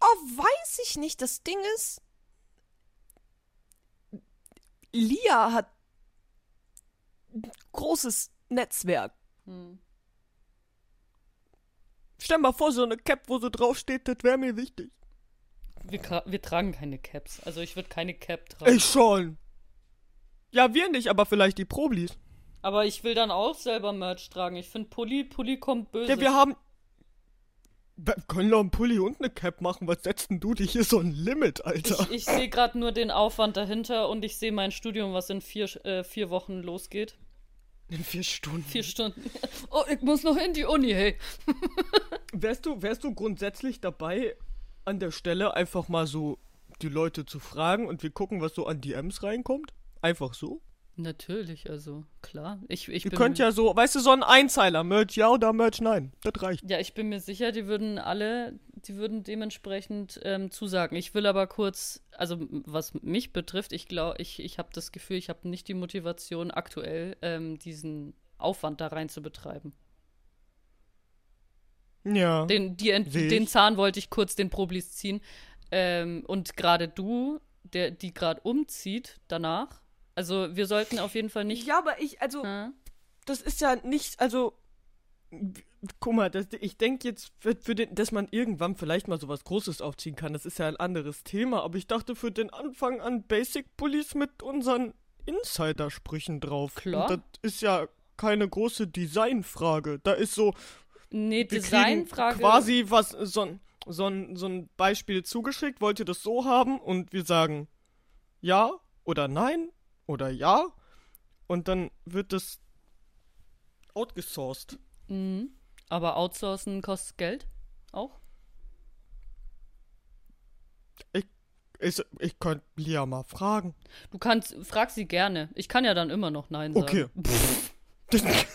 Oh, weiß ich nicht. Das Ding ist, Lia hat ein großes Netzwerk. Hm. Stell mal vor, so eine Cap, wo so draufsteht, das wäre mir wichtig. Wir, wir tragen keine Caps. Also ich würde keine Cap tragen. Ich schon. Ja, wir nicht, aber vielleicht die Problis. Aber ich will dann auch selber Merch tragen. Ich finde Pulli, Pulli kommt böse. Ja, wir haben. Wir können doch einen Pulli und eine Cap machen. Was setzt denn du dich hier so ein Limit, Alter? ich ich sehe gerade nur den Aufwand dahinter und ich sehe mein Studium, was in vier, äh, vier Wochen losgeht. In vier Stunden. Vier Stunden. Oh, ich muss noch in die Uni, hey. Wärst du, wärst du grundsätzlich dabei, an der Stelle einfach mal so die Leute zu fragen und wir gucken, was so an DMs reinkommt? Einfach so? Natürlich, also klar. Ich, ich Ihr könnt ja so, weißt du, so ein Einzeiler, Merch ja oder Merch nein. Das reicht. ja, ich bin mir sicher, die würden alle, die würden dementsprechend ähm, zusagen. Ich will aber kurz, also was mich betrifft, ich glaube, ich, ich habe das Gefühl, ich habe nicht die Motivation aktuell, ähm, diesen Aufwand da rein zu betreiben. Ja. Den, die, den. Zahn wollte ich kurz den Problis ziehen. Ähm, und gerade du, der, die gerade umzieht danach. Also wir sollten auf jeden Fall nicht. Ja, aber ich, also, Hä? das ist ja nicht, also, guck mal, das, ich denke jetzt, für, für den, dass man irgendwann vielleicht mal sowas Großes aufziehen kann, das ist ja ein anderes Thema, aber ich dachte für den Anfang an Basic Bullies mit unseren Insider-Sprüchen drauf. Klar. Und das ist ja keine große Designfrage. Da ist so, Nee, Designfrage. quasi was, so ein, so, ein, so ein Beispiel zugeschickt, wollt ihr das so haben? Und wir sagen ja oder nein oder ja. Und dann wird das outgesourced. Mhm. Aber outsourcen kostet Geld. Auch? Ich, ich könnte Lia mal fragen. Du kannst, frag sie gerne. Ich kann ja dann immer noch Nein sagen. Okay.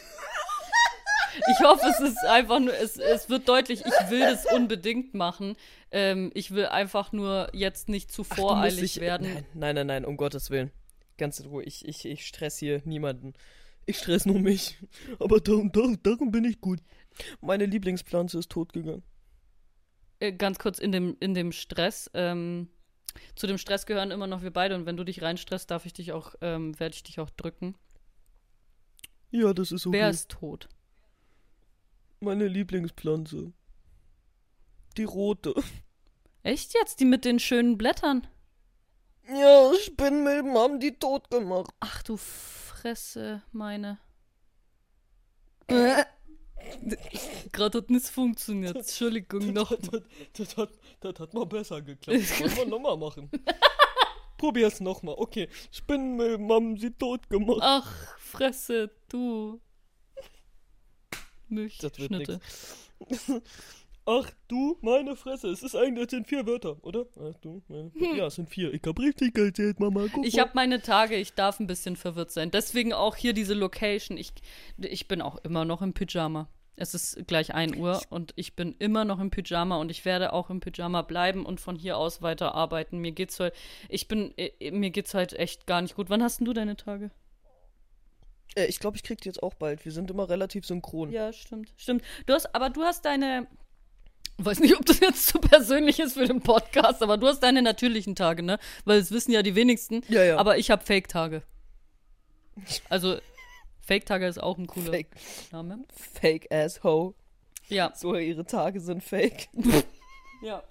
Ich hoffe, es ist einfach nur, es, es wird deutlich, ich will das unbedingt machen. Ähm, ich will einfach nur jetzt nicht zu voreilig werden. Nein, nein, nein, nein, um Gottes Willen. Ganz in Ruhe. Ich, ich, ich stress hier niemanden. Ich stress nur mich. Aber darum, darum, darum bin ich gut. Meine Lieblingspflanze ist tot gegangen. Äh, ganz kurz in dem, in dem Stress. Ähm, zu dem Stress gehören immer noch wir beide und wenn du dich reinstresst, darf ich dich auch, ähm, werde ich dich auch drücken. Ja, das ist okay. Wer ist tot? Meine Lieblingspflanze. Die rote. Echt jetzt? Die mit den schönen Blättern? Ja, Spinnmilben haben die tot gemacht. Ach du Fresse, meine. Gerade hat nichts funktioniert. Entschuldigung, noch. Das, das, hat, das hat mal besser geklappt. Wollen wir nochmal machen. Probier's nochmal. Okay. Spinnmilben haben sie tot gemacht. Ach, Fresse, du. Milchschnitte. Ach du, meine Fresse. Es ist eigentlich, sind vier Wörter, oder? Ach du, meine Ja, es sind vier. Ich hab richtig gezählt, Mama. Guck Ich habe meine Tage, ich darf ein bisschen verwirrt sein. Deswegen auch hier diese Location. Ich, ich bin auch immer noch im Pyjama. Es ist gleich 1 Uhr und ich bin immer noch im Pyjama und ich werde auch im Pyjama bleiben und von hier aus weiter arbeiten. Mir geht's heute, ich bin, äh, mir geht's halt echt gar nicht gut. Wann hast denn du deine Tage? Äh, ich glaube, ich krieg die jetzt auch bald. Wir sind immer relativ synchron. Ja, stimmt. Stimmt. Du hast, aber du hast deine. Ich weiß nicht, ob das jetzt zu persönlich ist für den Podcast, aber du hast deine natürlichen Tage, ne? Weil es wissen ja die wenigsten. Ja, ja. Aber ich habe Fake-Tage. Also, Fake-Tage ist auch ein cooler Fake, Name. fake ass hoe. Ja. So, ihre Tage sind fake. Ja.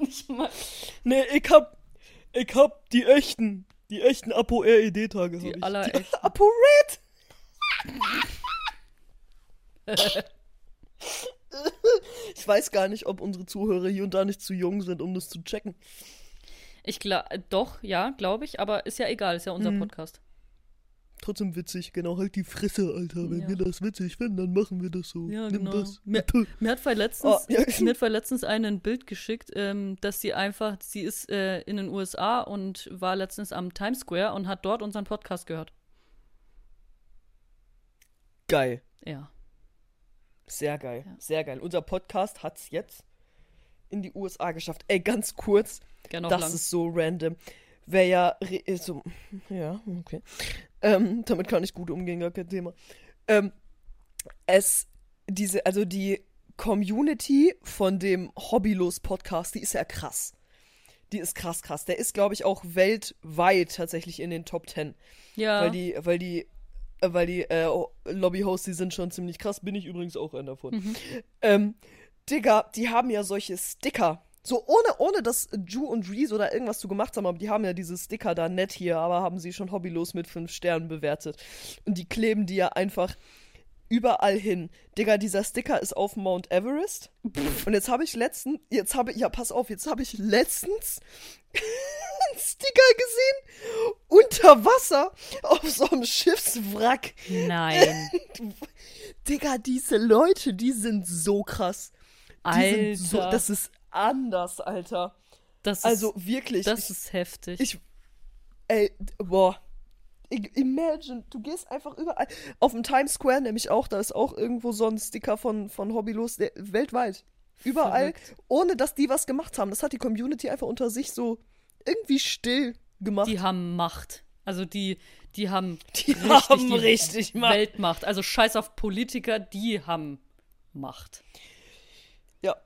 Ich mag Nee, ich hab. Ich hab die echten. Die echten Apo-RED-Tage die allerechten. Apo-Red! Ich weiß gar nicht, ob unsere Zuhörer hier und da nicht zu jung sind, um das zu checken. Ich glaube, doch, ja, glaube ich, aber ist ja egal, ist ja unser Mhm. Podcast. Trotzdem witzig, genau, halt die Fresse, Alter. Wenn Ja. wir das witzig finden, dann machen wir das so. Ja, Nimm genau. das. Mir-. Mir hat vorhin letztens, Ah, ja. mir hat vorhin letztens eine ein Bild geschickt, ähm, dass sie einfach, sie ist äh, in den USA und war letztens am Times Square und hat dort unseren Podcast gehört. Geil. Ja. Sehr geil. Ja. Sehr geil. Unser Podcast hat's jetzt in die USA geschafft. Ey, ganz kurz. Gerne das lang. ist so random. Wer ja äh, so, ja, okay. Ähm, damit kann ich gut umgehen, gar kein Thema. Ähm, es, diese, also die Community von dem Hobbylos-Podcast, die ist ja krass. Die ist krass, krass. Der ist, glaube ich, auch weltweit tatsächlich in den Top 10. ja. Weil die, weil die, weil die äh, Lobby-Hosts, die sind schon ziemlich krass. Bin ich übrigens auch einer davon. Mhm. Ähm, Digga, die haben ja solche Sticker. So ohne, ohne dass Ju und Reese oder irgendwas zu gemacht haben, aber die haben ja diese Sticker da nett hier, aber haben sie schon hobbylos mit fünf Sternen bewertet. Und die kleben die ja einfach überall hin. Digga, dieser Sticker ist auf Mount Everest. Und jetzt habe ich letztens, jetzt habe ja, pass auf, jetzt habe ich letztens einen Sticker gesehen unter Wasser auf so einem Schiffswrack. Nein. Digga, diese Leute, die sind so krass. Die Alter. sind so, das ist anders, Alter. das ist, Also wirklich. das ich, ist heftig. ich, ey, boah. Imagine, du gehst einfach überall. Auf dem Times Square nämlich auch, da ist auch irgendwo so ein Sticker von, von Hobbylos, der, weltweit. Überall, Verrückt. ohne dass die was gemacht haben. Das hat die Community einfach unter sich so irgendwie still gemacht. die haben Macht. Also die, die haben Die richtig, haben die richtig Macht. Weltmacht. Also scheiß auf Politiker, die haben Macht. ja,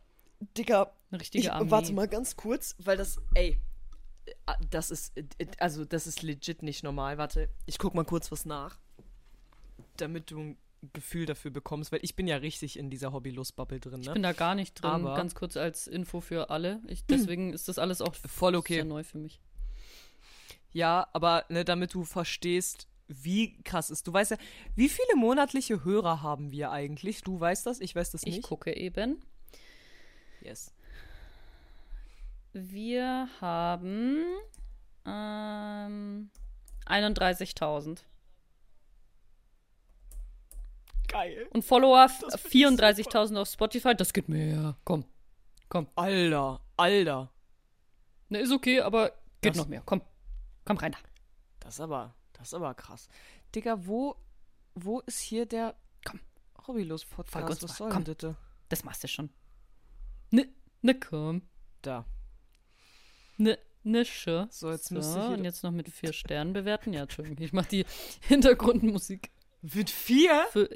Digga, Eine richtige Ich, Armee. warte mal ganz kurz, weil das, ey, das ist, also das ist legit nicht normal. Warte, ich guck mal kurz was nach, damit du ein Gefühl dafür bekommst, weil ich bin ja richtig in dieser Hobbylos-Bubble drin, Ich ne? bin da gar nicht drin. Aber- Ganz kurz als Info für alle. Ich, deswegen ist das alles auch Voll okay. sehr neu für mich. Ja, aber ne, damit du verstehst, wie krass ist. Du weißt ja, wie viele monatliche Hörer haben wir eigentlich? Du weißt das, ich weiß das Ich nicht. gucke eben. Yes. Wir haben ähm, 31.000. Geil. Und Follower Das find ich 34.000 auf Spotify. Das geht mehr. Komm. Komm. Alter, Alter. Ne, ist okay, aber geht Das- noch mehr. Komm. Komm rein da. Das ist aber, das ist aber krass. Digga, wo, wo ist hier der Komm. Hobbylos-Podcast? Was mal, soll komm. das? Das machst du schon. Ne, ne, komm. Da. Ne, schon. So, jetzt So, müsste ich und jetzt noch mit vier Sternen bewerten. Ja, Entschuldigung, ich mach die Hintergrundmusik. Mit vier? Für,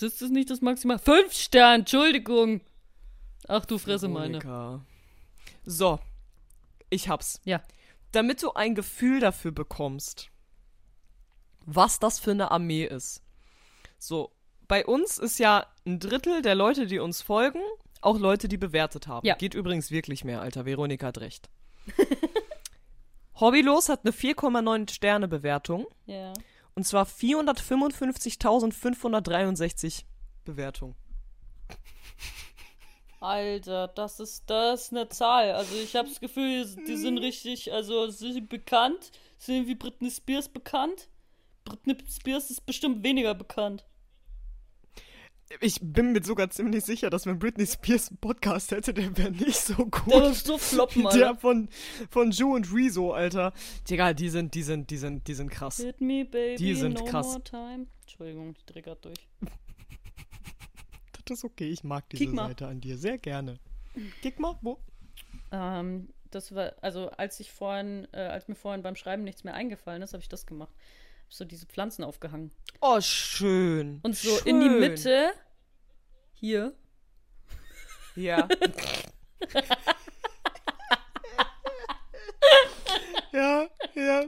ist das nicht das Maximal? Fünf Sterne, Entschuldigung. Ach du Fresse, meine. Veronika. So, ich hab's. Ja. Damit du ein Gefühl dafür bekommst, was das für eine Armee ist, So, bei uns ist ja ein Drittel der Leute, die uns folgen, auch Leute, die bewertet haben. Ja. Geht übrigens wirklich mehr, Alter. Veronika hat recht. Hobbylos hat eine 4,9 Sterne Bewertung. Ja. Und zwar 455.563 Bewertungen. Alter, das ist das ist eine Zahl. Also ich habe das Gefühl, die sind richtig, also sind sie bekannt, sind wie Britney Spears bekannt. Britney Spears ist bestimmt weniger bekannt. Ich bin mir sogar ziemlich sicher, dass wenn Britney Spears einen Podcast hätte, der wäre nicht so gut. Der wird so floppen, Der Alter. von, von Ju und Rezo, Alter. Digga, die sind, die sind, die sind, die sind krass. Hit me, baby, Die sind no krass. more time. Entschuldigung, ich grad durch. Das ist okay, ich mag diese. Seite an dir sehr gerne. Kick mal, wo? Ähm, das war, also als ich vorhin, äh, als mir vorhin beim Schreiben nichts mehr eingefallen ist, habe ich das gemacht. Hab so diese Pflanzen aufgehangen. Oh, schön. Und so schön. in die Mitte, hier, Ja. ja, ja.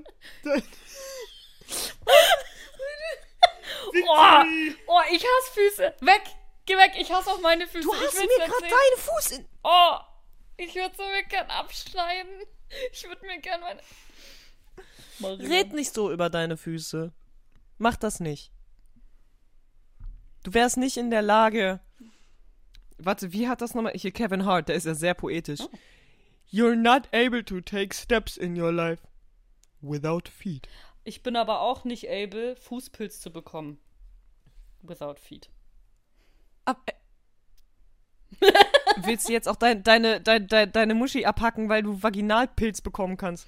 Oh, oh, ich hasse Füße. Weg! Geh weg, ich hasse auch meine Füße. Du ich hast mir gerade deinen Fuß in. Oh, ich würde so mir gern abschneiden. Ich würde mir gern meine. Maria. Red nicht so über deine Füße. Mach das nicht. Du wärst nicht in der Lage. Warte, wie hat das nochmal? Hier, Kevin Hart, der ist ja sehr poetisch. Oh. You're not able to take steps in your life without feet. Ich bin aber auch nicht able, Fußpilz zu bekommen. Without feet. Ab, äh, Willst du jetzt auch dein, deine, dein, dein, deine Muschi abhacken, weil du Vaginalpilz bekommen kannst?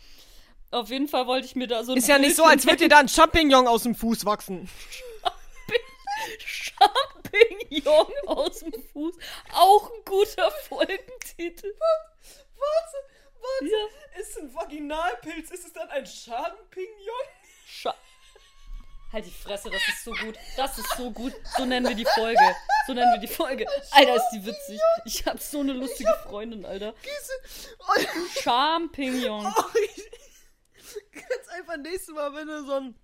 Auf jeden Fall wollte ich mir da so ein Ist ja nicht so, als würde dir da ein Champignon aus dem Fuß wachsen. Champignon aus dem Fuß. Auch ein guter Folgentitel. Warte, warte. Ja. Ist ein Vaginalpilz, ist es dann ein Champignon? Scha halt die Fresse, das ist so gut. Das ist so gut. So nennen wir die Folge. So nennen wir die Folge. Alter, ist die witzig. Ich hab so eine lustige Freundin, Alter. Champignon. Ganz einfach nächstes Mal, wenn du so ein.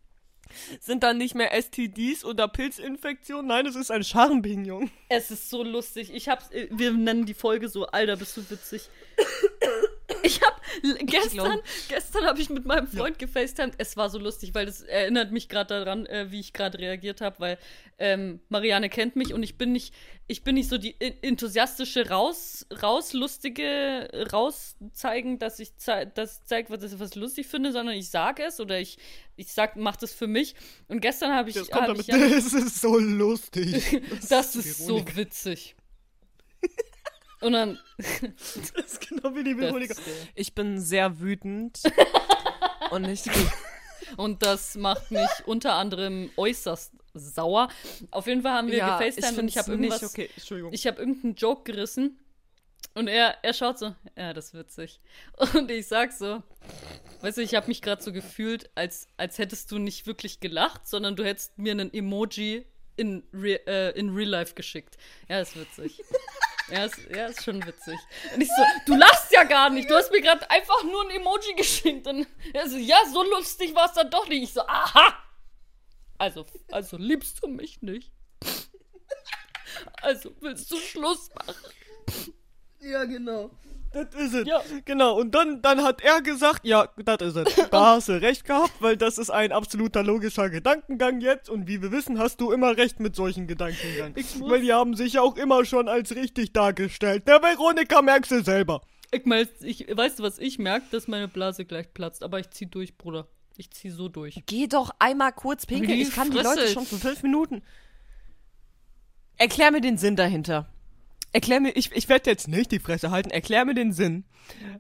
Sind dann nicht mehr STDs oder Pilzinfektionen? Nein, es ist ein Champignon. Es ist so lustig. Ich hab's, äh, wir nennen die Folge so, Alter, bist du witzig. Ich hab l- gestern, gestern habe ich mit meinem Freund gefacetimed. Es war so lustig, weil das erinnert mich gerade daran, äh, wie ich gerade reagiert habe, weil ähm, Marianne kennt mich und ich bin nicht, ich bin nicht so die enthusiastische raus, rauslustige rauszeigen, dass ich zei das zeigt, was ich was lustig finde, sondern ich sage es oder ich ich sag, mach das für mich. Und gestern habe ich, Das kommt hab damit. ich ja, Das ist so lustig. das ist so Veronika. witzig. Und dann Das ist genau wie die Veronika. Ich bin sehr wütend. und ich. Und das macht mich unter anderem äußerst sauer. Auf jeden Fall haben wir ja, gefacetimed und ich habe irgendwas, nicht okay. Entschuldigung. ich habe irgendeinen Joke gerissen und er, er schaut so, ja, das ist witzig. Und ich sag so, weißt du, ich habe mich gerade so gefühlt, als, als hättest du nicht wirklich gelacht, sondern du hättest mir einen Emoji in, re, äh, in Real Life geschickt. Ja, ist witzig. Ja ist, ja, ist schon witzig. Und ich so, du lachst ja gar nicht. Du hast mir gerade einfach nur ein Emoji geschickt. Und er so, ja, so lustig war es dann doch nicht. Ich so, aha! Also, also liebst du mich nicht? Also willst du Schluss machen? Ja, genau. Das ist es. Ja. Genau. Und dann, dann hat er gesagt, ja, das ist es. Da hast du recht gehabt, weil das ist ein absoluter logischer Gedankengang jetzt. Und wie wir wissen, hast du immer recht mit solchen Gedankengängen. Weil die haben sich ja auch immer schon als richtig dargestellt. Der Veronika merkst du selber. Ich mein, ich, weißt du, was ich merke? Dass meine Blase gleich platzt. Aber ich zieh durch, Bruder. Ich zieh so durch. Geh doch einmal kurz pinkeln. Ich kann die. Leute schon für fünf Minuten. Erklär mir den Sinn dahinter. Erklär mir, ich, ich werde jetzt nicht die Fresse halten, erklär mir den Sinn.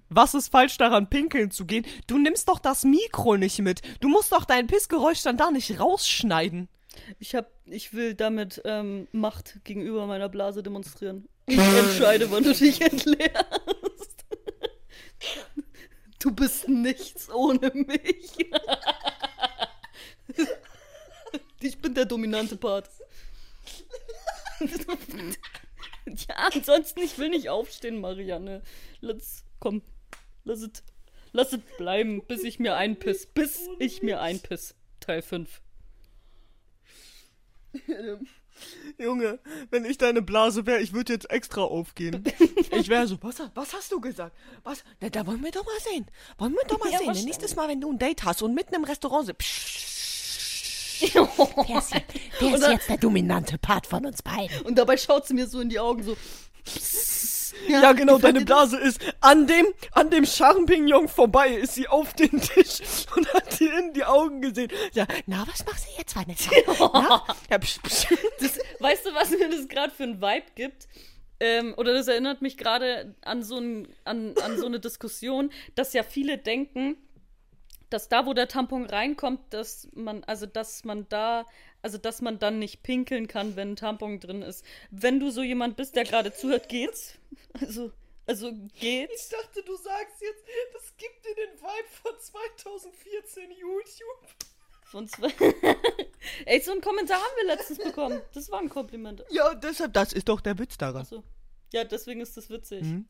Was ist falsch daran, pinkeln zu gehen? Du nimmst doch das Mikro nicht mit. Du musst doch dein Pissgeräusch dann da nicht rausschneiden. Ich hab, ich will damit ähm, Macht gegenüber meiner Blase demonstrieren. Ich entscheide, wann du dich entleerst. Du bist nichts ohne mich. Ich bin der dominante Part. Ja, ansonsten, ich will nicht aufstehen, Marianne. Lass, komm, lass es, lass es bleiben, bis ich mir einpiss. Bis ich mir einpiss. Teil 5. Junge, wenn ich deine Blase wäre, ich würde jetzt extra aufgehen. Ich wäre so, was, was hast du gesagt? Was? Da, da wollen wir doch mal sehen. Wollen wir doch mal Ja, sehen. Nächstes Mal, wenn du ein Date hast und mitten im Restaurant sitzt. Wer ist, hier, wer ist dann- jetzt der dominante Part von uns beiden? Und dabei schaut sie mir so in die Augen so. Ja, genau, gefällt deine? Blase ist an dem, an dem Champignon vorbei, ist sie auf den Tisch und hat dir in die Augen gesehen. Ja, Na, was machst du jetzt, Vanessa? na, ja, psch, psch. Das, weißt du, was mir das gerade für ein Vibe gibt? Ähm, oder das erinnert mich gerade an, so ein, an, an so eine Diskussion, dass ja viele denken, dass da, wo der Tampon reinkommt, dass man, also dass man da, also dass man dann nicht pinkeln kann, wenn ein Tampon drin ist. Wenn du so jemand bist, der gerade zuhört, geht's? Also, also geht's? dachte, du sagst jetzt, das gibt dir den Vibe von 2014 YouTube. Von zwei. Ey, so einen Kommentar haben wir letztens bekommen. Das war ein Kompliment. Ja, deshalb, das ist doch der Witz daran. Achso. Ja, deswegen ist das witzig. Mhm.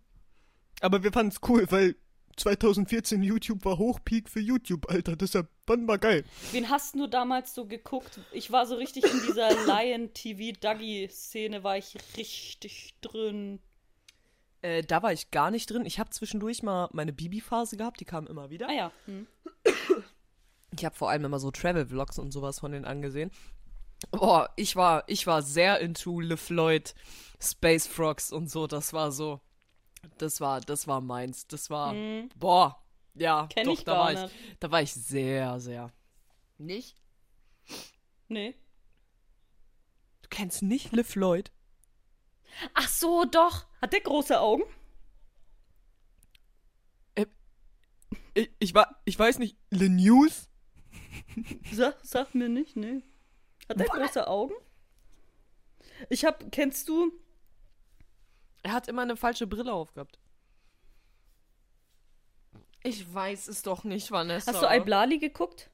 Aber wir fanden es cool, weil 2014 YouTube war Hochpeak für YouTube, Alter. Deshalb fanden wir geil. Wen hast du damals so geguckt? Ich war so richtig in dieser Lion TV Duggy Szene war ich richtig drin. Äh, da war ich gar nicht drin. Ich habe zwischendurch mal meine Bibi-Phase gehabt, die kam immer wieder. Ah ja. Hm. Ich habe vor allem immer so Travel-Vlogs und sowas von denen angesehen. Boah, ich war, ich war sehr into LeFloid, Space Frogs und so. Das war so, das war, das war meins. Das war, boah, ja, Kenn doch, ich da gar war ich, nicht. da war ich sehr, sehr. Nicht? Nee. Du kennst nicht LeFloid? Ach so, doch. Hat der große Augen? Ich, ich, war, ich weiß nicht, Le News? Sag, sag mir nicht, nee. Hat der große Augen? Ich hab, kennst du? Er hat immer eine falsche Brille aufgehabt. Ich weiß es doch nicht, Vanessa. Hast du Iblali geguckt?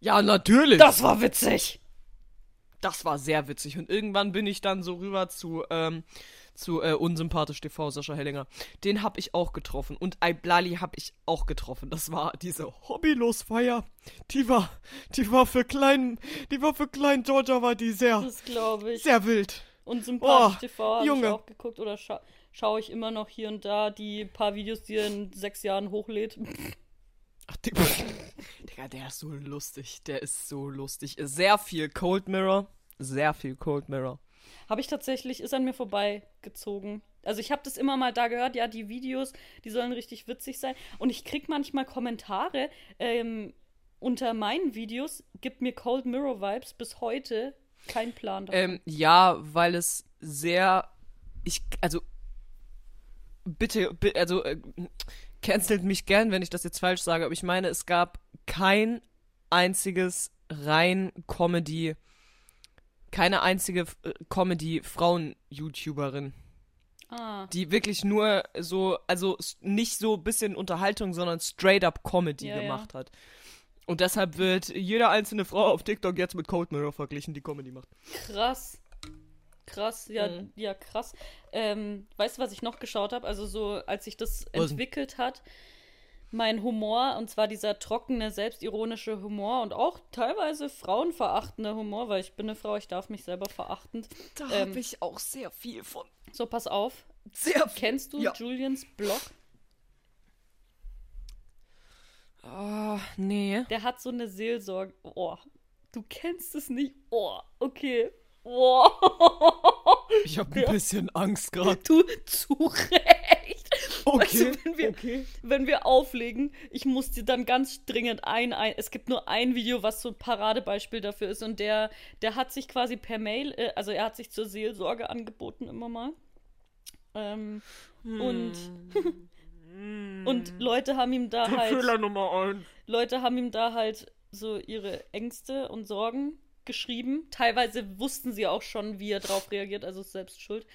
Ja, natürlich. Das war witzig. Das war sehr witzig. Und irgendwann bin ich dann so rüber zu, ähm, zu äh, Unsympathisch TV, Sascha Hellinger. Den hab ich auch getroffen. Und Iblali hab ich auch getroffen. Das war diese Hobbylosfeier. Die war, die war für kleinen, die war für kleinen Georgia, war die sehr, Das glaube ich. sehr wild. Und sympathisch Oh, TV habe ich auch geguckt oder scha schaue ich immer noch hier und da die paar Videos, die er in sechs Jahren hochlädt. Ach, die, Digga, der ist so lustig. Der ist so lustig. Sehr viel Cold Mirror. Sehr viel Cold Mirror. Habe ich tatsächlich, ist an mir vorbeigezogen. Also ich habe das immer mal da gehört, ja, die Videos, die sollen richtig witzig sein. Und ich krieg manchmal Kommentare ähm, unter meinen Videos, gibt mir Cold Mirror Vibes bis heute kein Plan. Ähm, ja, weil es sehr. Ich. Also. Bitte, bi- also. Äh, cancelt mich gern, wenn ich das jetzt falsch sage, aber ich meine, es gab kein einziges rein Comedy. Keine einzige äh, Comedy-Frauen-YouTuberin, ah, die wirklich nur so, also nicht so bisschen Unterhaltung, sondern straight up Comedy Ja, ja. gemacht hat. Und deshalb wird jede einzelne Frau auf TikTok jetzt mit Cold Mirror verglichen, die Comedy macht. krass. Krass, ja, Mhm. ja, krass. Ähm, weißt du, was ich noch geschaut habe? Also so, als sich das Was entwickelt hat, mein Humor, und zwar dieser trockene, selbstironische Humor und auch teilweise frauenverachtender Humor, weil ich bin eine Frau, ich darf mich selber verachten. Da Ähm, habe ich auch sehr viel von. So, pass auf. Sehr viel. Kennst du Ja. Julians Blog? Oh, nee. Der hat so eine Seelsorge. Oh, du kennst es nicht. Oh, okay. Oh. Ich habe ein bisschen Angst gerade. Du zu Recht. Okay, Weißt du, wenn wir, okay. wenn wir auflegen, ich muss dir dann ganz dringend ein, ein. Es gibt nur ein Video, was so ein Paradebeispiel dafür ist. Und der, der hat sich quasi per Mail, äh, also er hat sich zur Seelsorge angeboten immer mal. Ähm, Und, und Leute haben ihm da halt. Fehler Nummer 1. Leute haben ihm da halt so ihre Ängste und Sorgen geschrieben. Teilweise wussten sie auch schon, wie er drauf reagiert, also ist selbst schuld.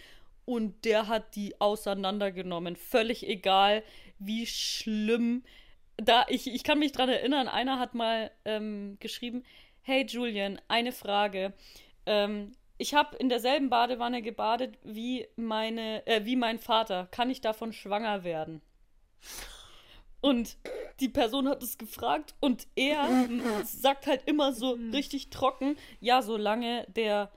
Und der hat die auseinandergenommen. Völlig egal, wie schlimm. Da, ich, ich kann mich dran erinnern, einer hat mal ähm, geschrieben: Hey Julian, eine Frage. Ähm, ich habe in derselben Badewanne gebadet wie meine, äh, wie mein Vater. Kann ich davon schwanger werden? Und die Person hat es gefragt und er sagt halt immer so richtig trocken, ja, solange der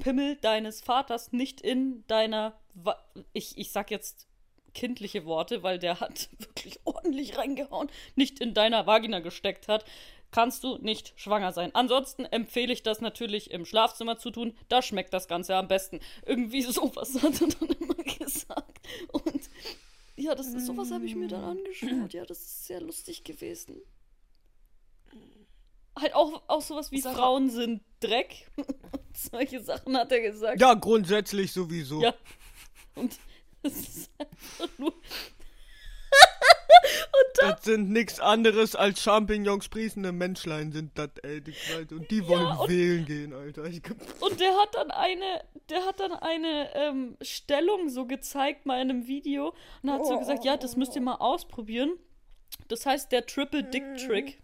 Pimmel deines Vaters nicht in deiner, Wa ich, ich sag jetzt kindliche Worte, weil der hat wirklich ordentlich reingehauen, nicht in deiner Vagina gesteckt hat, kannst du nicht schwanger sein. Ansonsten empfehle ich das natürlich im Schlafzimmer zu tun, da schmeckt das Ganze am besten. Irgendwie sowas hat er dann immer gesagt. Und ja, das ist sowas habe ich mir dann angeschaut. Ja, das ist sehr lustig gewesen. Halt auch, auch sowas wie Sarah- Frauen sind Dreck. Solche Sachen hat er gesagt. Ja, grundsätzlich sowieso. Ja. Und das ist einfach nur. Das sind nichts anderes als Champignons sprießende Menschlein sind das, ey, die Kleid. Und die wollen und- wählen gehen, Alter. Ich, Und der hat dann eine, der hat dann eine ähm, Stellung so gezeigt mal in einem Video und hat so gesagt, ja, das müsst ihr mal ausprobieren. Das heißt der Triple Dick Trick.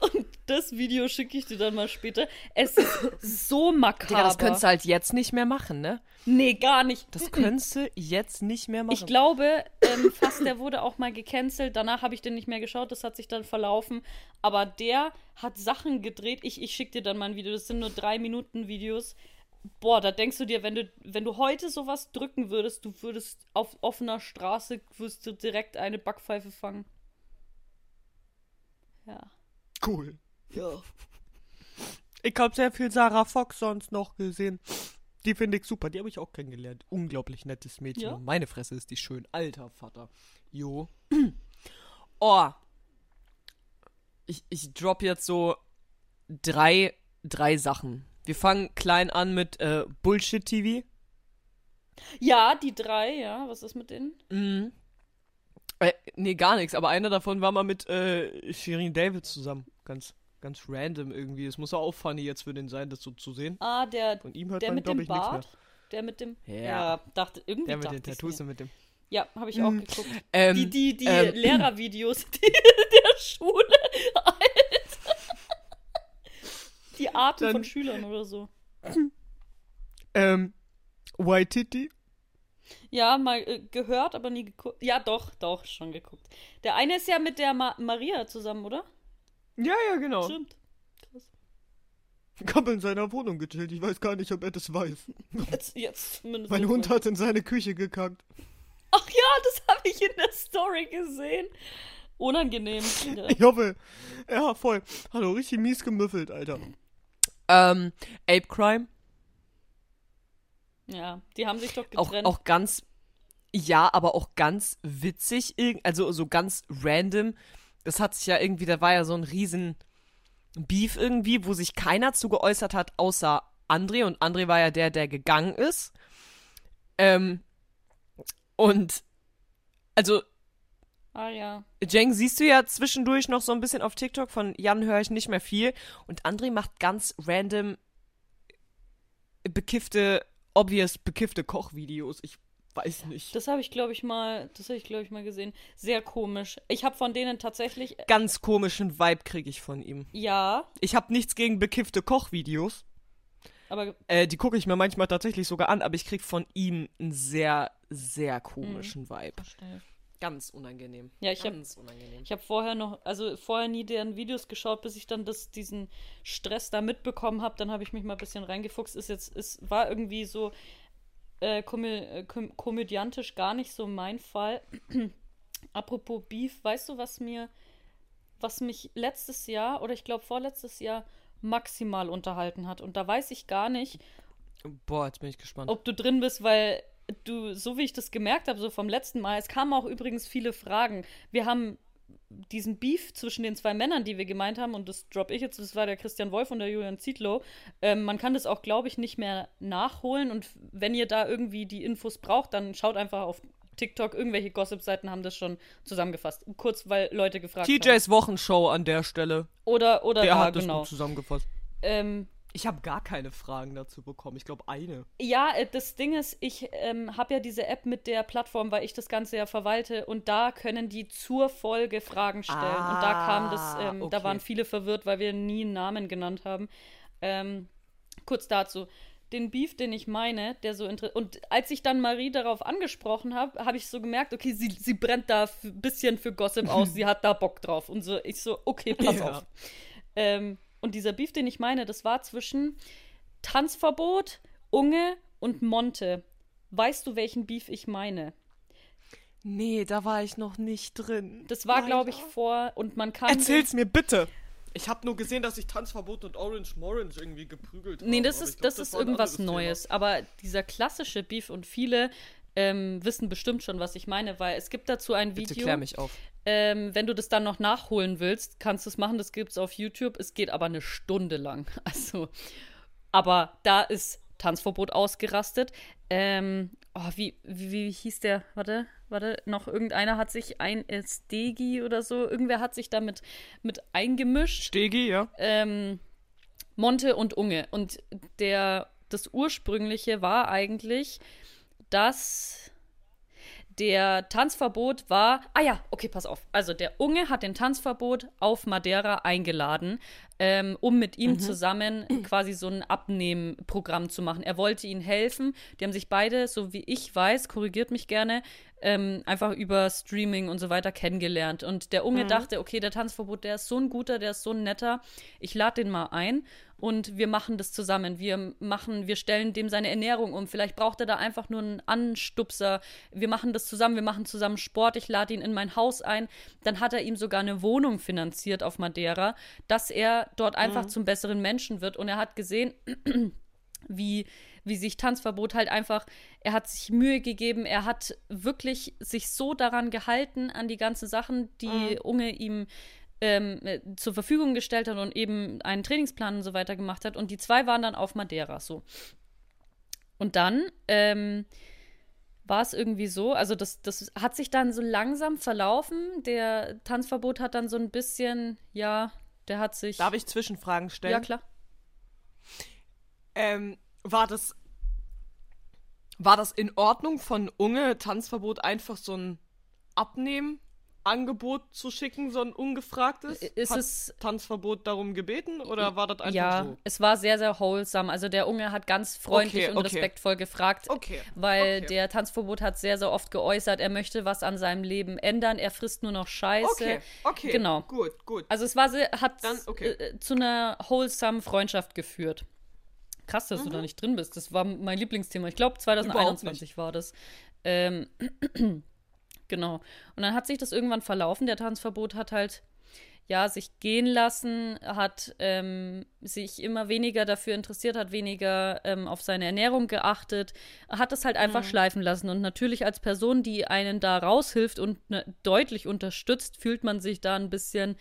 Und das Video schicke ich dir dann mal später. Es ist so makaber. Digga, das könntest du halt jetzt nicht mehr machen, ne? Nee, gar nicht. Das könntest du jetzt nicht mehr machen. Ich glaube, ähm, fast der wurde auch mal gecancelt. Danach habe ich den nicht mehr geschaut. Das hat sich dann verlaufen. Aber der hat Sachen gedreht. Ich, ich schicke dir dann mal ein Video. Das sind nur drei Minuten Videos. Boah, da denkst du dir, wenn du, wenn du heute sowas drücken würdest, du würdest auf offener Straße, würdest du direkt eine Backpfeife fangen. Ja. Cool. Ja. Ich habe sehr viel Sarah Fox sonst noch gesehen. Die finde ich super. Die habe ich auch kennengelernt. Unglaublich nettes Mädchen. Ja? Meine Fresse ist die schön. Alter Vater. Jo. Oh. Ich, ich drop jetzt so drei, drei Sachen. Wir fangen klein an mit äh, Bullshit TV. Ja, die drei, ja. Was ist mit denen? Mhm. Äh, nee, gar nichts. Aber einer davon war mal mit äh, Shirin David zusammen. Ganz, ganz random irgendwie. Es muss ja auch funny jetzt für den sein, das so zu sehen. Ah, der, Von ihm hört der man, mit dem ich. Bart. Der mit dem. Ja. Ja, dachte, irgendwie Der mit den Tattoos und mit dem. Ja, habe ich auch geguckt. Ähm, Die, die, die ähm, Lehrervideos die, der Schule. Alter. Die Arten Dann- von Schülern oder so. Ähm, Waititi. Ja, mal äh, gehört, aber nie geguckt. Ja, doch, doch, schon geguckt. Der eine ist ja mit der Ma Maria zusammen, oder? Ja, ja, genau. Stimmt. Krass. Ich habe in seiner Wohnung gechillt. Ich weiß gar nicht, ob er das weiß. Jetzt, jetzt zumindest. Mein Hund hat in seine Küche gekackt. Ach ja, das habe ich in der Story gesehen. Unangenehm. Ja. Ich hoffe. Ja, voll. Hallo, richtig mies gemüffelt, Alter. Ähm, Ape Crime. Ja, die haben sich doch Auch, getrennt. auch ganz. Ja, aber auch ganz witzig. Also so ganz random. Das hat sich ja irgendwie, da war ja so ein riesen Beef irgendwie, wo sich keiner zu geäußert hat, außer André. Und André war ja der, der gegangen ist. Ähm, und also ah ja. Jeng siehst du ja zwischendurch noch so ein bisschen auf TikTok. Von Jan höre ich nicht mehr viel. Und André macht ganz random bekiffte, obvious bekiffte Kochvideos. Ich weiß nicht. Das habe ich, glaube ich, mal, das habe ich, glaube ich, mal gesehen. Sehr komisch. Ich habe von denen tatsächlich, Ganz komischen Vibe kriege ich von ihm. ja, Ich habe nichts gegen bekiffte Kochvideos. aber Äh, die gucke ich mir manchmal tatsächlich sogar an, aber ich krieg von ihm einen sehr, sehr komischen Vibe. Ganz unangenehm. Ja, ich hab- Ganz unangenehm. ich habe vorher noch, also vorher nie deren Videos geschaut, bis ich dann das, diesen Stress da mitbekommen habe. Dann habe ich mich mal ein bisschen reingefuchst. Ist jetzt, es war irgendwie so äh, komö äh, kom komödiantisch gar nicht so mein Fall. Apropos Beef, weißt du, was mir, was mich letztes Jahr oder ich glaube vorletztes Jahr maximal unterhalten hat? Und da weiß ich gar nicht, Boah, jetzt bin ich gespannt. ob du drin bist, weil du, so wie ich das gemerkt habe, so vom letzten Mal, es kamen auch übrigens viele Fragen. Wir haben diesen Beef zwischen den zwei Männern, die wir gemeint haben, und das drop ich jetzt, das war der Christian Wolf und der Julian Zietlow. Ähm, man kann das auch, glaube ich, nicht mehr nachholen. Und wenn ihr da irgendwie die Infos braucht, dann schaut einfach auf TikTok. Irgendwelche Gossip-Seiten haben das schon zusammengefasst. Kurz, weil Leute gefragt haben. TJs Wochenshow an der Stelle. Oder, oder Der da, hat das genau. gut zusammengefasst. Ähm, Ich habe gar keine Fragen dazu bekommen. Ich glaube eine. Ja, äh, das Ding ist, ich ähm, habe ja diese App mit der Plattform, weil ich das Ganze ja verwalte und da können die zur Folge Fragen stellen. und da kam das, Ah, ähm, da okay. waren viele verwirrt, weil wir nie einen Namen genannt haben. Ähm, kurz dazu. den Beef, den ich meine, der so interessant. Und als ich dann Marie darauf angesprochen habe, habe ich so gemerkt, okay, sie, sie brennt da ein bisschen für Gossip aus, sie hat da Bock drauf. Und so, ich so, okay, pass Ja. auf. Ähm, und dieser Beef, den ich meine, das war zwischen Tanzverbot, Unge und Monte. Weißt du, welchen Beef ich meine? Nee, da war ich noch nicht drin. Das war, glaube ich, vor und man kann. Erzähl's mir bitte. Ich habe nur gesehen, dass sich Tanzverbot und Orange Morange irgendwie geprügelt haben. Nee, das ich ist, glaub, das ist war ein irgendwas Neues. Aber dieser klassische Beef und viele ähm, wissen bestimmt schon, was ich meine, weil es gibt dazu ein Thema. Bitte Video. klär mich auf. Ähm, wenn du das dann noch nachholen willst, kannst du es machen. Das gibt's auf YouTube. Es geht aber eine Stunde lang. Also, aber da ist Tanzverbot ausgerastet. Ähm, oh, wie, wie, wie hieß der? Warte, warte. Noch irgendeiner hat sich ein äh, Stegi oder so. Irgendwer hat sich damit mit eingemischt Stegi, ja. ähm, Monte und Unge. Und der, das ursprüngliche war eigentlich, dass der Tanzverbot war. Ah ja, okay, pass auf. Also der Unge hat den Tanzverbot auf Madeira eingeladen, ähm, um mit ihm zusammen quasi so ein Abnehmprogramm zu machen. Er wollte ihnen helfen. Die haben sich beide, so wie ich weiß, korrigiert mich gerne, ähm, einfach über Streaming und so weiter kennengelernt. Und der Unge dachte, okay, der Tanzverbot, der ist so ein guter, der ist so ein netter. Ich lade den mal ein und wir machen das zusammen. Wir machen, wir stellen dem seine Ernährung um. Vielleicht braucht er da einfach nur einen Anstupser. Wir machen das zusammen, wir machen zusammen Sport. Ich lade ihn in mein Haus ein. Dann hat er ihm sogar eine Wohnung finanziert auf Madeira, dass er dort einfach zum besseren Menschen wird. Und er hat gesehen, wie, wie sich Tanzverbot halt einfach, er hat sich Mühe gegeben, er hat wirklich sich so daran gehalten, an die ganzen Sachen, die Unge ihm ähm, äh, zur Verfügung gestellt hat und eben einen Trainingsplan und so weiter gemacht hat. Und die zwei waren dann auf Madeira so. Und dann ähm, war es irgendwie so, also das, das hat sich dann so langsam verlaufen. Der Tanzverbot hat dann so ein bisschen, ja, der hat sich. Darf ich Zwischenfragen stellen? Ja, klar. Ähm, war das. War das in Ordnung von Unge Tanzverbot einfach so ein Abnehmangebot zu schicken, so ein ungefragtes? Ist Hat es- Tanzverbot darum gebeten oder war das einfach ja, so? es war sehr, sehr wholesome. Also der Unge hat ganz freundlich Okay, und okay. respektvoll gefragt, Okay, weil der Tanzverbot hat sehr, sehr oft geäußert, er möchte was an seinem Leben ändern, er frisst nur noch Scheiße. Okay, okay. Genau. Gut, gut. Also es war sehr, hat Dann, äh, zu einer wholesome Freundschaft geführt. Krass, dass du Mhm. da nicht drin bist. Das war mein Lieblingsthema. Ich glaube, 2021 war das. Ähm, genau. Und dann hat sich das irgendwann verlaufen. Der Tanzverbot hat halt ja sich gehen lassen, hat ähm, sich immer weniger dafür interessiert, hat weniger ähm, auf seine Ernährung geachtet, hat es halt einfach schleifen lassen. Und natürlich als Person, die einen da raushilft und ne, deutlich unterstützt, fühlt man sich da ein bisschen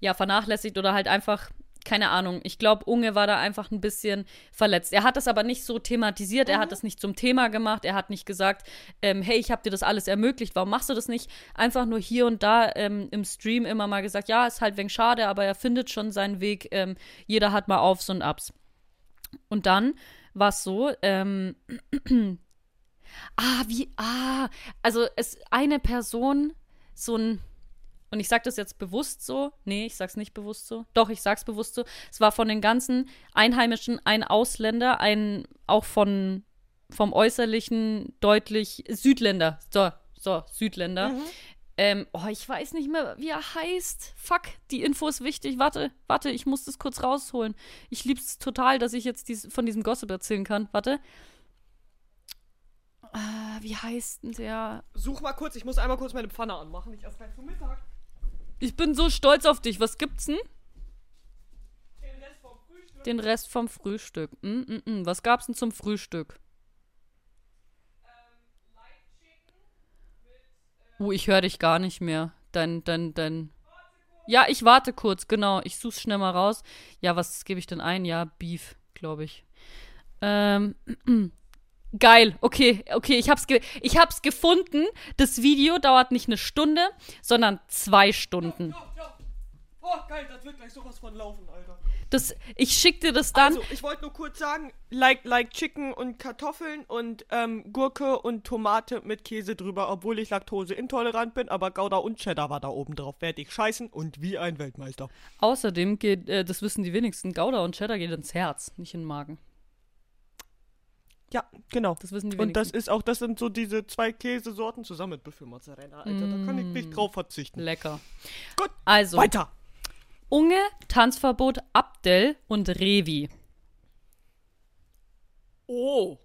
ja, vernachlässigt oder halt einfach, keine Ahnung. Ich glaube, Unge war da einfach ein bisschen verletzt. Er hat das aber nicht so thematisiert, er hat das nicht zum Thema gemacht, er hat nicht gesagt, ähm, hey, ich habe dir das alles ermöglicht, warum machst du das nicht? Einfach nur hier und da ähm, im Stream immer mal gesagt, ja, ist halt wenig schade, aber er findet schon seinen Weg. Ähm, jeder hat mal Aufs und Abs. Und dann war es so, ähm, ah, wie, ah, also es eine Person, so ein, und ich sag das jetzt bewusst so, nee, ich sag's nicht bewusst so, doch, ich sag's bewusst so, es war von den ganzen Einheimischen ein Ausländer, ein, auch von, vom Äußerlichen deutlich Südländer, so, so, Südländer. Ähm, oh, ich weiß nicht mehr, wie er heißt. Fuck, die Info ist wichtig. Warte, warte, ich muss das kurz rausholen. Ich lieb's total, dass ich jetzt dies, von diesem Gossip erzählen kann. Warte. Ah, wie heißt denn der? Such mal kurz, ich muss einmal kurz meine Pfanne anmachen. Ich esse gleich zum Mittag. Ich bin so stolz auf dich. Was gibt's denn? Den Rest vom Frühstück. Den Rest vom Frühstück. Mm, mm, mm. Was gab's denn zum Frühstück? Oh, ich höre dich gar nicht mehr. Dein, dein, dein. Ja, ich warte kurz, genau. Ich such's schnell mal raus. Ja, was gebe ich denn ein? Ja, Beef, glaube ich. Ähm. Geil, okay, okay, ich hab's, ge ich hab's gefunden. Das Video dauert nicht eine Stunde, sondern zwei Stunden. Ja, ja. Oh, geil, das wird gleich sowas von laufen, Alter. Das, ich schick dir das dann. Also, ich wollte nur kurz sagen, like, like Chicken und Kartoffeln und ähm, Gurke und Tomate mit Käse drüber, obwohl ich laktoseintolerant bin, aber Gouda und Cheddar war da oben drauf. Werde ich scheißen und wie ein Weltmeister. Außerdem geht, äh, das wissen die wenigsten, Gouda und Cheddar geht ins Herz, nicht in den Magen. Ja, genau. Das wissen die Und das wenigsten. ist auch, das sind so diese zwei Käsesorten zusammen mit Büffel Mozzarella, Alter. Da kann ich nicht drauf verzichten. Lecker. Gut, Also, weiter. Unge, Tanzverbot, Abdel und Revi. Oh.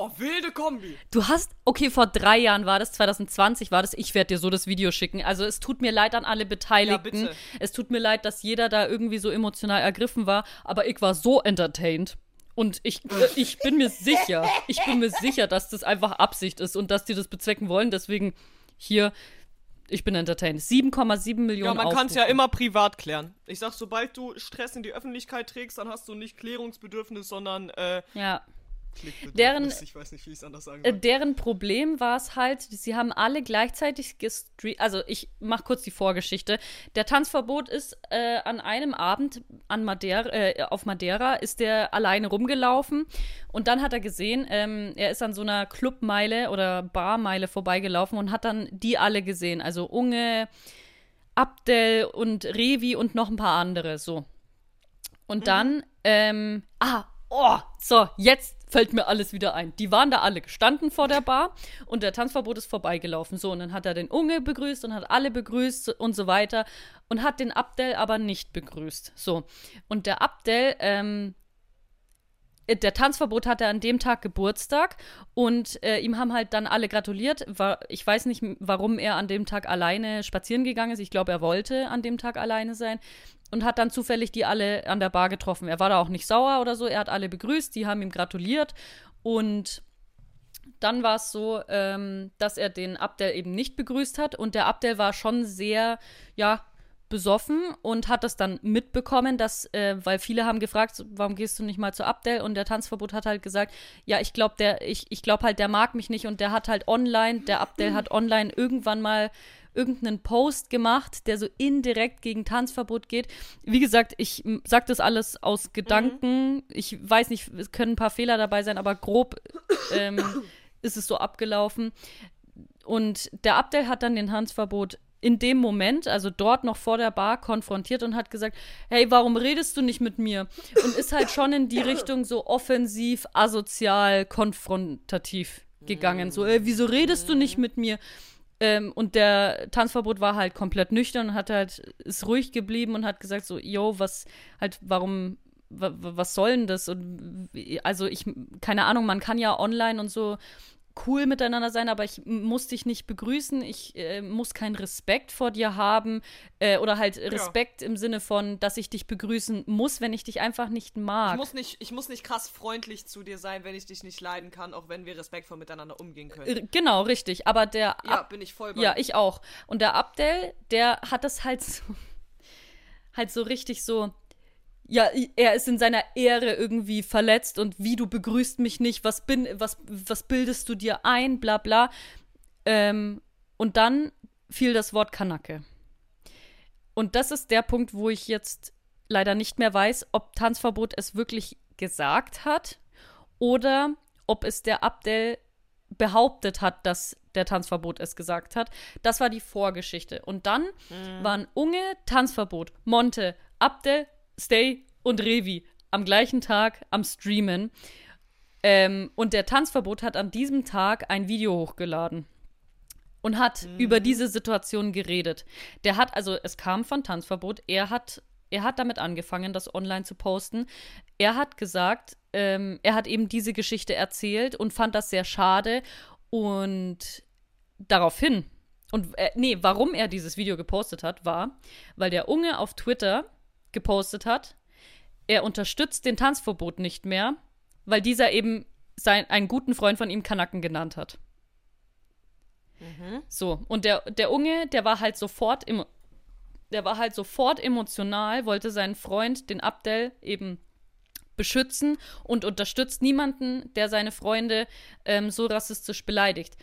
Oh, wilde Kombi. Du hast, okay, vor drei Jahren war das, 2020 war das, ich werde dir so das Video schicken. Also es tut mir leid an alle Beteiligten. bitte. es tut mir leid, dass jeder da irgendwie so emotional ergriffen war, aber ich war so entertained. Und ich, äh, ich bin mir sicher, ich bin mir sicher, dass das einfach Absicht ist und dass die das bezwecken wollen. Deswegen hier, ich bin entertained. 7,7 Millionen Ja, man kann es ja immer privat klären. Ich sag, sobald du Stress in die Öffentlichkeit trägst, dann hast du nicht Klärungsbedürfnis, sondern äh, Ja. Deren- ich weiß nicht, wie ich es anders sagen Äh, soll. Deren Problem war es halt, sie haben alle gleichzeitig gestreamt. Also, ich mach kurz die Vorgeschichte. Der Tanzverbot ist äh, an einem Abend an Madeira, äh, auf Madeira, ist der alleine rumgelaufen. Und dann hat er gesehen, ähm, er ist an so einer Clubmeile oder Barmeile vorbeigelaufen und hat dann die alle gesehen. Also Unge, Abdel und Revi und noch ein paar andere, so. Und dann, ähm, ah, oh, so, jetzt fällt mir alles wieder ein. Die waren da alle gestanden vor der Bar und der Tanzverbot ist vorbeigelaufen. So, und dann hat er den Unge begrüßt und hat alle begrüßt und so weiter und hat den Abdel aber nicht begrüßt. So, und der Abdel, ähm, der Tanzverbot hatte an dem Tag Geburtstag und äh, ihm haben halt dann alle gratuliert. War, ich weiß nicht, warum er an dem Tag alleine spazieren gegangen ist. Ich glaube, er wollte an dem Tag alleine sein und hat dann zufällig die alle an der Bar getroffen. Er war da auch nicht sauer oder so. Er hat alle begrüßt, die haben ihm gratuliert und dann war es so, ähm, dass er den Abdel eben nicht begrüßt hat und der Abdel war schon sehr, ja, besoffen und hat das dann mitbekommen, dass, äh, weil viele haben gefragt, warum gehst du nicht mal zu Abdel? Und der Tanzverbot hat halt gesagt, ja, ich glaube, der, ich, ich glaube halt, der mag mich nicht und der hat halt online, der Abdel hat online irgendwann mal irgendeinen Post gemacht, der so indirekt gegen Tanzverbot geht. Wie gesagt, ich m, sag das alles aus Gedanken. Ich weiß nicht, es können ein paar Fehler dabei sein, aber grob ähm, ist es so abgelaufen. Und der Abdel hat dann den Tanzverbot in dem Moment, also dort noch vor der Bar, konfrontiert und hat gesagt, hey, warum redest du nicht mit mir? Und ist halt schon in die Richtung so offensiv, asozial, konfrontativ gegangen. So, ey, wieso redest du nicht mit mir? Ähm, und der Tanzverbot war halt komplett nüchtern und hat halt, ist ruhig geblieben und hat gesagt so, yo, was, halt, warum, wa- wa- was soll denn das? Und also ich, keine Ahnung, man kann ja online und so cool miteinander sein, aber ich muss dich nicht begrüßen, ich äh, muss keinen Respekt vor dir haben äh, oder halt Respekt im Sinne von, dass ich dich begrüßen muss, wenn ich dich einfach nicht mag. Ich muss, nicht, ich muss nicht krass freundlich zu dir sein, wenn ich dich nicht leiden kann, auch wenn wir respektvoll miteinander umgehen können. Genau, richtig, aber der Ja, Ab- bin ich voll bei. Ja, ich auch. Und der Abdel, der hat das halt so, halt so richtig so, ja, er ist in seiner Ehre irgendwie verletzt und wie du begrüßt mich nicht, was bin, was, was bildest du dir ein, bla bla. Ähm, und dann fiel das Wort Kanacke. Und das ist der Punkt, wo ich jetzt leider nicht mehr weiß, ob Tanzverbot es wirklich gesagt hat oder ob es der Abdel behauptet hat, dass der Tanzverbot es gesagt hat. Das war die Vorgeschichte. Und dann waren Unge, Tanzverbot, Monte, Abdel, Stay und Revi am gleichen Tag am Streamen. Ähm, und der Tanzverbot hat an diesem Tag ein Video hochgeladen und hat über diese Situation geredet. Der hat, also es kam von Tanzverbot, er hat, er hat damit angefangen, das online zu posten. Er hat gesagt, ähm, er hat eben diese Geschichte erzählt und fand das sehr schade und daraufhin, und äh, nee, warum er dieses Video gepostet hat, war, weil der Unge auf Twitter gepostet hat, er unterstützt den Tanzverbot nicht mehr, weil dieser eben sein, einen guten Freund von ihm Kanaken genannt hat. So, und der, der Unge, der war halt sofort im, der war halt sofort emotional, wollte seinen Freund, den Abdel, eben beschützen und unterstützt niemanden, der seine Freunde ähm, so rassistisch beleidigt.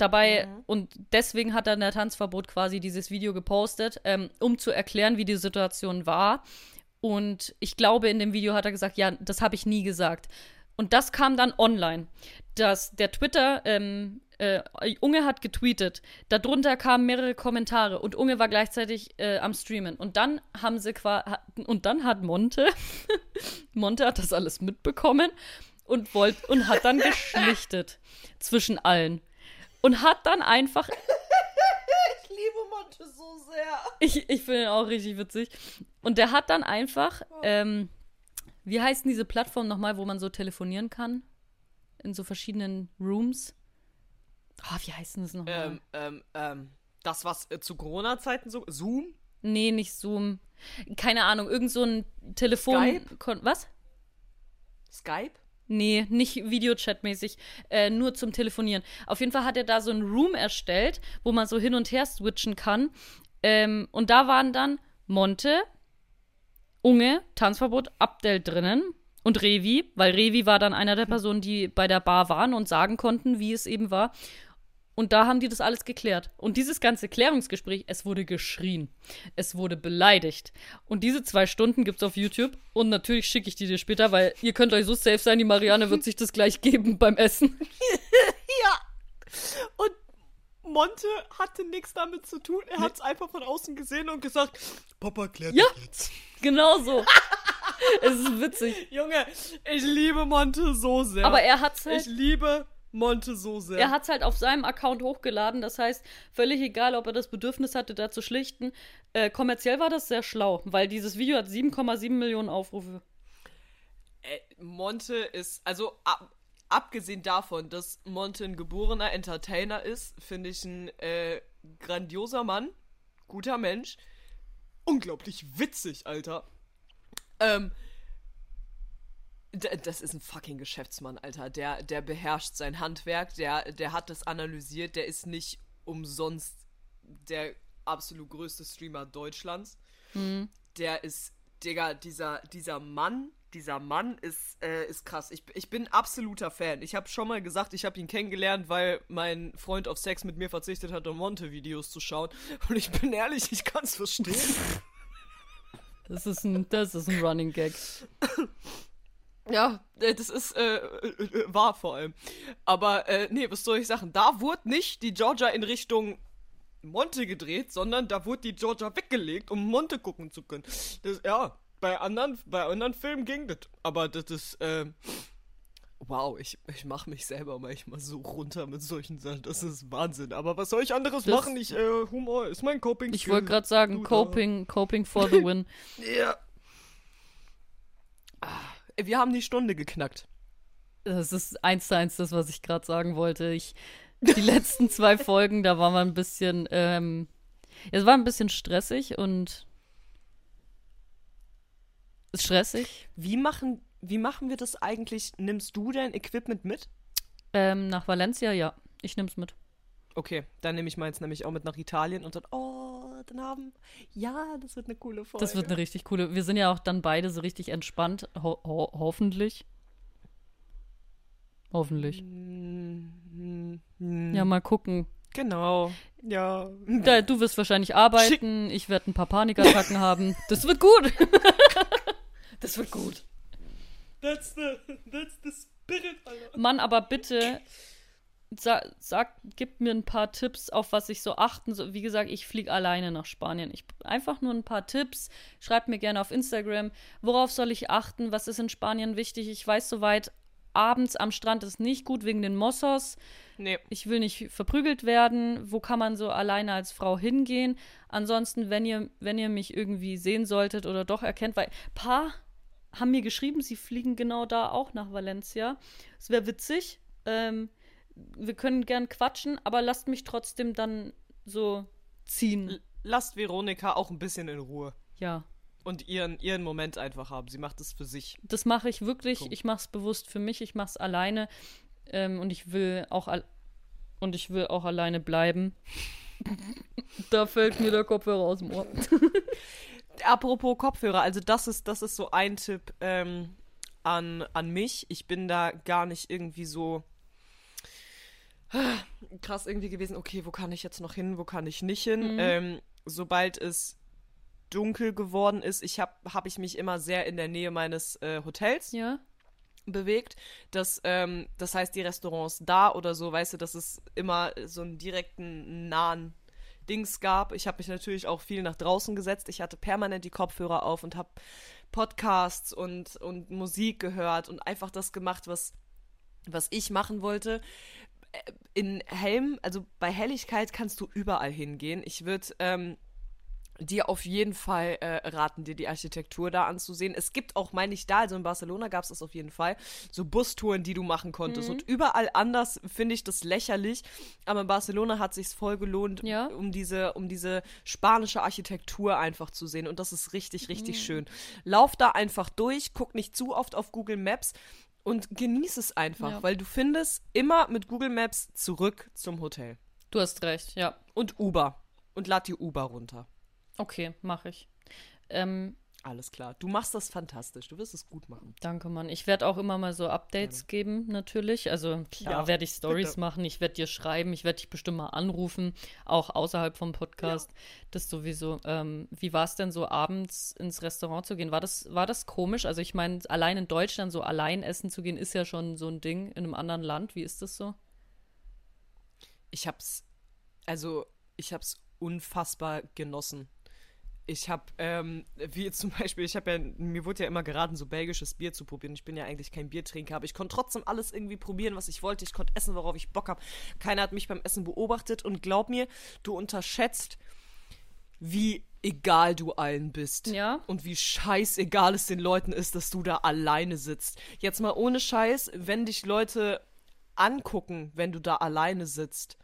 Dabei, und deswegen hat dann der Tanzverbot quasi dieses Video gepostet, ähm, um zu erklären, wie die Situation war. Und ich glaube, in dem Video hat er gesagt, ja, das habe ich nie gesagt. Und das kam dann online. Dass der Twitter, ähm, äh, Unge hat getweetet, darunter kamen mehrere Kommentare und Unge war gleichzeitig äh, am Streamen. Und dann haben sie quasi, und dann hat Monte, Monte hat das alles mitbekommen und wollt, und hat dann geschlichtet zwischen allen. Und hat dann einfach Ich liebe Monte so sehr. Ich, ich finde ihn auch richtig witzig. Und der hat dann einfach, ähm, wie heißt denn diese Plattform nochmal, wo man so telefonieren kann? In so verschiedenen Rooms? Ah, wie heißt denn das nochmal? Ähm, ähm, ähm, das, was äh, zu Corona-Zeiten so. Zoom? Nee, nicht Zoom. Keine Ahnung, irgend so ein Telefon. Skype? Kon was? Skype? Nee, nicht Videochat-mäßig, äh, nur zum Telefonieren. Auf jeden Fall hat er da so ein Room erstellt, wo man so hin und her switchen kann. Ähm, und da waren dann Monte, Unge, Tanzverbot, Abdel drinnen und Revi, weil Revi war dann einer der Personen, die bei der Bar waren und sagen konnten, wie es eben war. Und da haben die das alles geklärt. Und dieses ganze Klärungsgespräch, es wurde geschrien. Es wurde beleidigt. Und diese zwei Stunden gibt's auf YouTube. Und natürlich schicke ich die dir später, weil ihr könnt euch so safe sein, die Marianne wird sich das gleich geben beim Essen. Ja. Und Monte hatte nichts damit zu tun. Er hat es einfach von außen gesehen und gesagt, Papa klärt Ja. jetzt. Genau so. es ist witzig. Junge, ich liebe Monte so sehr. Aber er hat's halt. Ich liebe Monte so sehr. Er hat es halt auf seinem Account hochgeladen. Das heißt, völlig egal, ob er das Bedürfnis hatte, da zu schlichten. Äh, kommerziell war das sehr schlau, weil dieses Video hat 7,7 Millionen Aufrufe. Äh, Monte ist, also ab, abgesehen davon, dass Monte ein geborener Entertainer ist, finde ich ein äh, grandioser Mann, guter Mensch, unglaublich witzig, Alter. Ähm, das ist ein fucking Geschäftsmann, Alter. Der, der beherrscht sein Handwerk, der, der hat das analysiert, der ist nicht umsonst der absolut größte Streamer Deutschlands. Der ist, Digga, dieser, dieser Mann, dieser Mann ist, äh, ist krass. Ich, ich bin absoluter Fan. Ich habe schon mal gesagt, ich habe ihn kennengelernt, weil mein Freund auf Sex mit mir verzichtet hat, um Monte-Videos zu schauen. Und ich bin ehrlich, ich kann es verstehen. Das ist ein, das ist ein Running Gag. Ja, äh, das ist äh, äh, äh, wahr vor allem. Aber äh, nee, was soll ich sagen? Da wurde nicht die Georgia in Richtung Monte gedreht, sondern da wurde die Georgia weggelegt, um Monte gucken zu können. Das, ja, bei anderen, bei anderen Filmen ging das. Aber das ist, ähm, wow, ich, ich mache mich selber manchmal so runter mit solchen Sachen. Das ist Wahnsinn. Aber was soll ich anderes Das- machen? Ich, äh, Humor ist mein Coping. Ich wollte gerade sagen. Coping, Coping for the win. Ja. Ah, Wir haben die Stunde geknackt. Das ist eins zu eins das, was ich gerade sagen wollte. Ich, die letzten zwei Folgen, da war man ein bisschen, ähm, es war ein bisschen stressig und stressig. Wie machen, wie machen wir das eigentlich? Nimmst du dein Equipment mit? Ähm, nach Valencia, ja. Ich nehm's mit. Okay, dann nehme ich meins nämlich auch mit nach Italien und dann, oh, dann haben, ja, das wird eine coole Folge. Das wird eine richtig coole. Wir sind ja auch dann beide so richtig entspannt. Ho ho hoffentlich. Hoffentlich. Mm, mm, Ja, mal gucken. Genau. Ja. Da, du wirst wahrscheinlich arbeiten, ich werde ein paar Panikattacken haben. Das wird gut. das wird gut. That's the, that's the spirit, Alter. Mann, aber bitte sa sag, gib mir ein paar Tipps, auf was ich so achten soll. Wie gesagt, ich fliege alleine nach Spanien. Ich einfach nur ein paar Tipps. Schreibt mir gerne auf Instagram, worauf soll ich achten, was ist in Spanien wichtig. Ich weiß soweit, abends am Strand ist nicht gut wegen den Mossos. Nee. Ich will nicht verprügelt werden. Wo kann man so alleine als Frau hingehen? Ansonsten, wenn ihr, wenn ihr mich irgendwie sehen solltet oder doch erkennt, weil ein paar haben mir geschrieben, sie fliegen genau da auch nach Valencia. Es wäre witzig. Ähm, wir können gern quatschen, aber lasst mich trotzdem dann so ziehen. Lasst Veronika auch ein bisschen in Ruhe. Ja. Und ihren, ihren Moment einfach haben. Sie macht es für sich. Das mache ich wirklich. Punkt. Ich mache es bewusst für mich. Ich mache es alleine. Ähm, und ich will auch al und ich will auch alleine bleiben. da fällt mir der Kopfhörer aus dem Ohr. Apropos Kopfhörer, also das ist, das ist so ein Tipp ähm, an, an mich. Ich bin da gar nicht irgendwie so krass irgendwie gewesen, okay, wo kann ich jetzt noch hin, wo kann ich nicht hin? Mhm. Ähm, sobald es dunkel geworden ist, ich habe hab ich mich immer sehr in der Nähe meines äh, Hotels Ja. bewegt. Das, ähm, das heißt, die Restaurants da oder so, weißt du, dass es immer so einen direkten, nahen Dings gab. Ich habe mich natürlich auch viel nach draußen gesetzt. Ich hatte permanent die Kopfhörer auf und habe Podcasts und, und Musik gehört und einfach das gemacht, was, was ich machen wollte, in Helm, also bei Helligkeit kannst du überall hingehen. Ich würde ähm, dir auf jeden Fall äh, raten, dir die Architektur da anzusehen. Es gibt auch, meine ich, da, also in Barcelona gab es das auf jeden Fall, so Bustouren, die du machen konntest. Mhm. Und überall anders finde ich das lächerlich. Aber in Barcelona hat sich's voll gelohnt, Ja. um diese, um diese spanische Architektur einfach zu sehen. Und das ist richtig, richtig Mhm. schön. Lauf da einfach durch, guck nicht zu oft auf Google Maps. Und genieß es einfach, Ja. weil du findest immer mit Google Maps zurück zum Hotel. Du hast recht, ja. Und Uber. Und lad die Uber runter. Okay, mache ich. Ähm, Alles klar. Du machst das fantastisch. Du wirst es gut machen. danke, Mann. Ich werde auch immer mal so Updates geben, natürlich. Also klar Ja, werde ich Stories machen, ich werde dir schreiben, ich werde dich bestimmt mal anrufen, auch außerhalb vom Podcast. Das sowieso. Ähm, wie war es denn so, abends ins Restaurant zu gehen? War das, war das komisch? Also ich meine, allein in Deutschland so allein essen zu gehen, ist ja schon so ein Ding in einem anderen Land. Wie ist das so? Ich hab's, also, ich hab's unfassbar genossen. Ich hab, ähm, wie zum Beispiel, ich habe ja, mir wurde ja immer geraten, so belgisches Bier zu probieren. Ich bin ja eigentlich kein Biertrinker, aber ich konnte trotzdem alles irgendwie probieren, was ich wollte. Ich konnte essen, worauf ich Bock habe. Keiner hat mich beim Essen beobachtet und glaub mir, du unterschätzt, wie egal du allen bist. Ja. Und wie scheißegal es den Leuten ist, dass du da alleine sitzt. Jetzt mal ohne Scheiß, wenn dich Leute angucken, wenn du da alleine sitzt,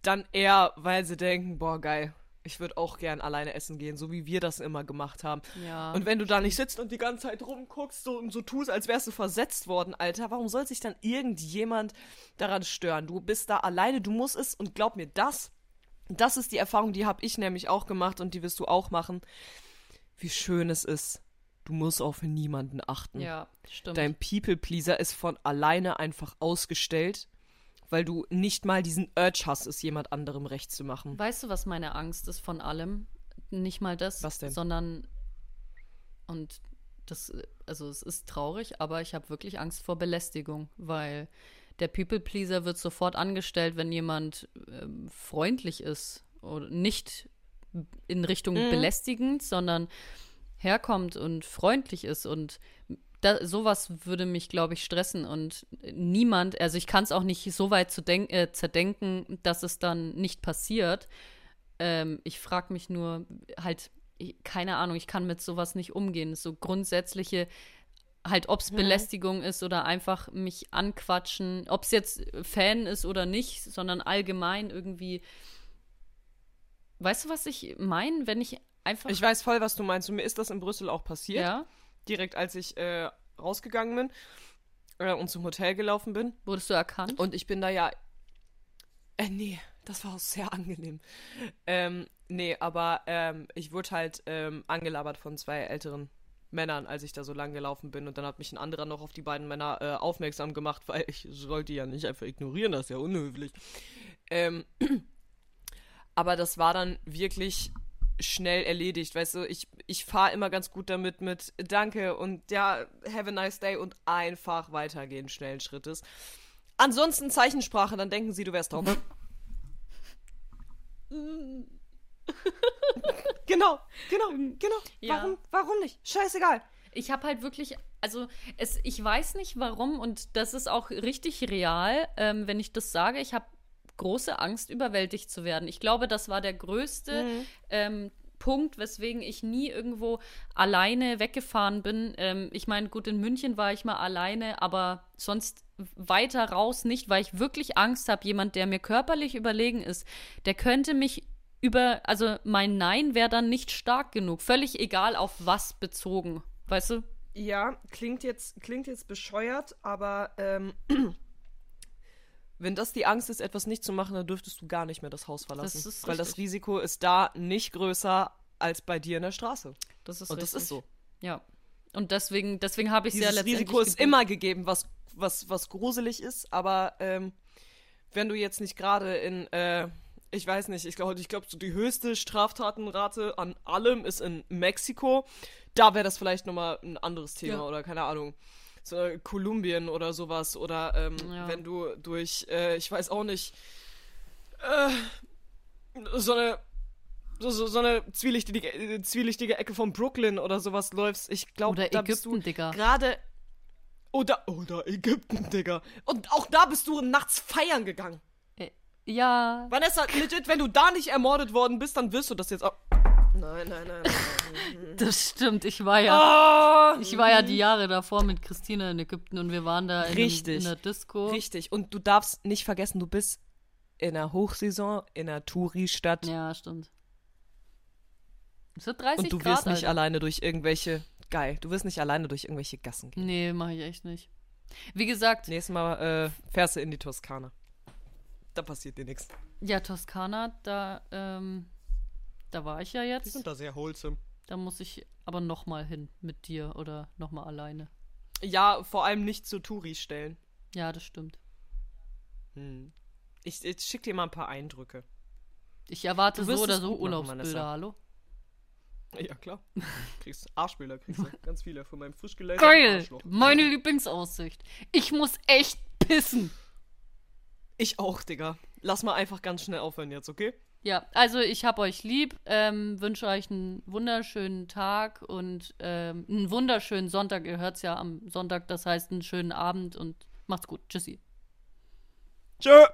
dann eher, weil sie denken, boah, geil, ich würde auch gern alleine essen gehen, so wie wir das immer gemacht haben. Ja. Und wenn du da nicht sitzt und die ganze Zeit rumguckst so, und so tust, als wärst du versetzt worden, Alter, warum soll sich dann irgendjemand daran stören? Du bist da alleine, du musst es und glaub mir, das, das ist die Erfahrung, die habe ich nämlich auch gemacht und die wirst du auch machen. Wie schön es ist. Du musst auf niemanden achten. ja, stimmt. Dein People-Pleaser ist von alleine einfach ausgestellt, weil du nicht mal diesen Urge hast, es jemand anderem recht zu machen. Weißt du, was meine Angst ist von allem? Nicht mal das, Was denn? sondern und das, also es ist traurig, aber ich habe wirklich Angst vor Belästigung, weil der People Pleaser wird sofort angestellt, wenn jemand ähm, freundlich ist oder nicht in Richtung Mhm. belästigend, sondern herkommt und freundlich ist und da, sowas würde mich, glaube ich, stressen und niemand, also ich kann es auch nicht so weit zu denk, äh, zerdenken, dass es dann nicht passiert. Ähm, ich frage mich nur halt, keine Ahnung, ich kann mit sowas nicht umgehen. So grundsätzliche, halt, ob es Belästigung ist oder einfach mich anquatschen, ob es jetzt Fan ist oder nicht, sondern allgemein irgendwie. Weißt du, was ich meine, wenn ich einfach. Ich weiß voll, was du meinst. Und mir ist das in Brüssel auch passiert. ja, Direkt als ich äh, rausgegangen bin äh, und zum Hotel gelaufen bin. wurdest du erkannt? Und ich bin da ja. Äh, nee, das war auch sehr angenehm. Ähm, nee, aber ähm, ich wurde halt ähm, angelabert von zwei älteren Männern, als ich da so lang gelaufen bin. Und dann hat mich ein anderer noch auf die beiden Männer äh, aufmerksam gemacht, weil ich sollte ja nicht einfach ignorieren, das ist ja unhöflich. Ähm, aber das war dann wirklich schnell erledigt, weißt du, ich, ich fahre immer ganz gut damit mit Danke und ja, have a nice day und einfach weitergehen, schnellen Schrittes. Ansonsten Zeichensprache, dann denken sie, du wärst drauf. genau, genau, genau. Ja. Warum, warum nicht? Scheißegal. Ich habe halt wirklich, also es, ich weiß nicht warum und das ist auch richtig real, ähm, wenn ich das sage. Ich habe große Angst, überwältigt zu werden. Ich glaube, das war der größte ähm, Punkt, weswegen ich nie irgendwo alleine weggefahren bin. Ähm, ich meine, gut, in München war ich mal alleine, aber sonst weiter raus nicht, weil ich wirklich Angst habe, jemand, der mir körperlich überlegen ist, der könnte mich über, also mein Nein wäre dann nicht stark genug. Völlig egal auf was bezogen. Weißt du? Ja, klingt jetzt, klingt jetzt bescheuert, aber ähm, wenn das die Angst ist, etwas nicht zu machen, dann dürftest du gar nicht mehr das Haus verlassen. Das ist weil das. Risiko ist da nicht größer als bei dir in der Straße. Das ist Und das richtig. ist so. Ja. Und deswegen, deswegen habe ich es ja letztendlich Risiko ist immer gegeben, was, was, was gruselig ist, aber ähm, wenn du jetzt nicht gerade in, äh, ich weiß nicht, ich glaube, ich glaub, so die höchste Straftatenrate an allem ist in Mexiko. Da wäre das vielleicht nochmal ein anderes Thema Ja. oder keine Ahnung. So äh, Kolumbien oder sowas. Oder ähm, Ja. wenn du durch, äh, ich weiß auch nicht, äh, so eine so, so, so eine zwielichtige, äh, zwielichtige Ecke von Brooklyn oder sowas läufst. Ich glaube, da bist du Ägypten, Digga. gerade Oder, oder Ägypten, Digga. Und auch da bist du nachts feiern gegangen. Äh, ja. Vanessa, legit, wenn du da nicht ermordet worden bist, dann wirst du das jetzt auch. Nein, nein, nein. nein. Das stimmt. Ich war ja. Ah, Ich war ja die Jahre davor mit Christina in Ägypten und wir waren da in, einem- Richtig. in der Disco. Richtig. Und du darfst nicht vergessen, du bist in der Hochsaison, in der Touri-Stadt. Ja, stimmt. Es wird 30 und du Grad, wirst nicht Alter. alleine durch irgendwelche. Geil, du wirst nicht alleine durch irgendwelche Gassen gehen. Nee, mache ich echt nicht. Wie gesagt, Nächstes Mal äh, fährst du in die Toskana. Da passiert dir nichts. ja, Toskana, da, ähm, da war ich ja Die jetzt. sind da sehr wholesome. Da muss ich aber noch mal hin mit dir oder noch mal alleine. Ja, vor allem nicht zu Touris stellen. Ja, das stimmt. Hm. Ich, ich schick dir mal ein paar Eindrücke. Ich erwarte so oder so Urlaubsbilder, hallo? Ja, klar. Kriegst Arschbilder, kriegst du. Ganz viele von meinem frisch gelaserten Geil! Arschloch. Meine Lieblingsaussicht. Ich muss echt pissen. Ich auch, Digga. Lass mal einfach ganz schnell aufhören jetzt, okay? Ja, also ich hab euch lieb, ähm, wünsche euch einen wunderschönen Tag und ähm, einen wunderschönen Sonntag. Ihr hört's ja am Sonntag, das heißt einen schönen Abend und macht's gut. Tschüssi. Tschö!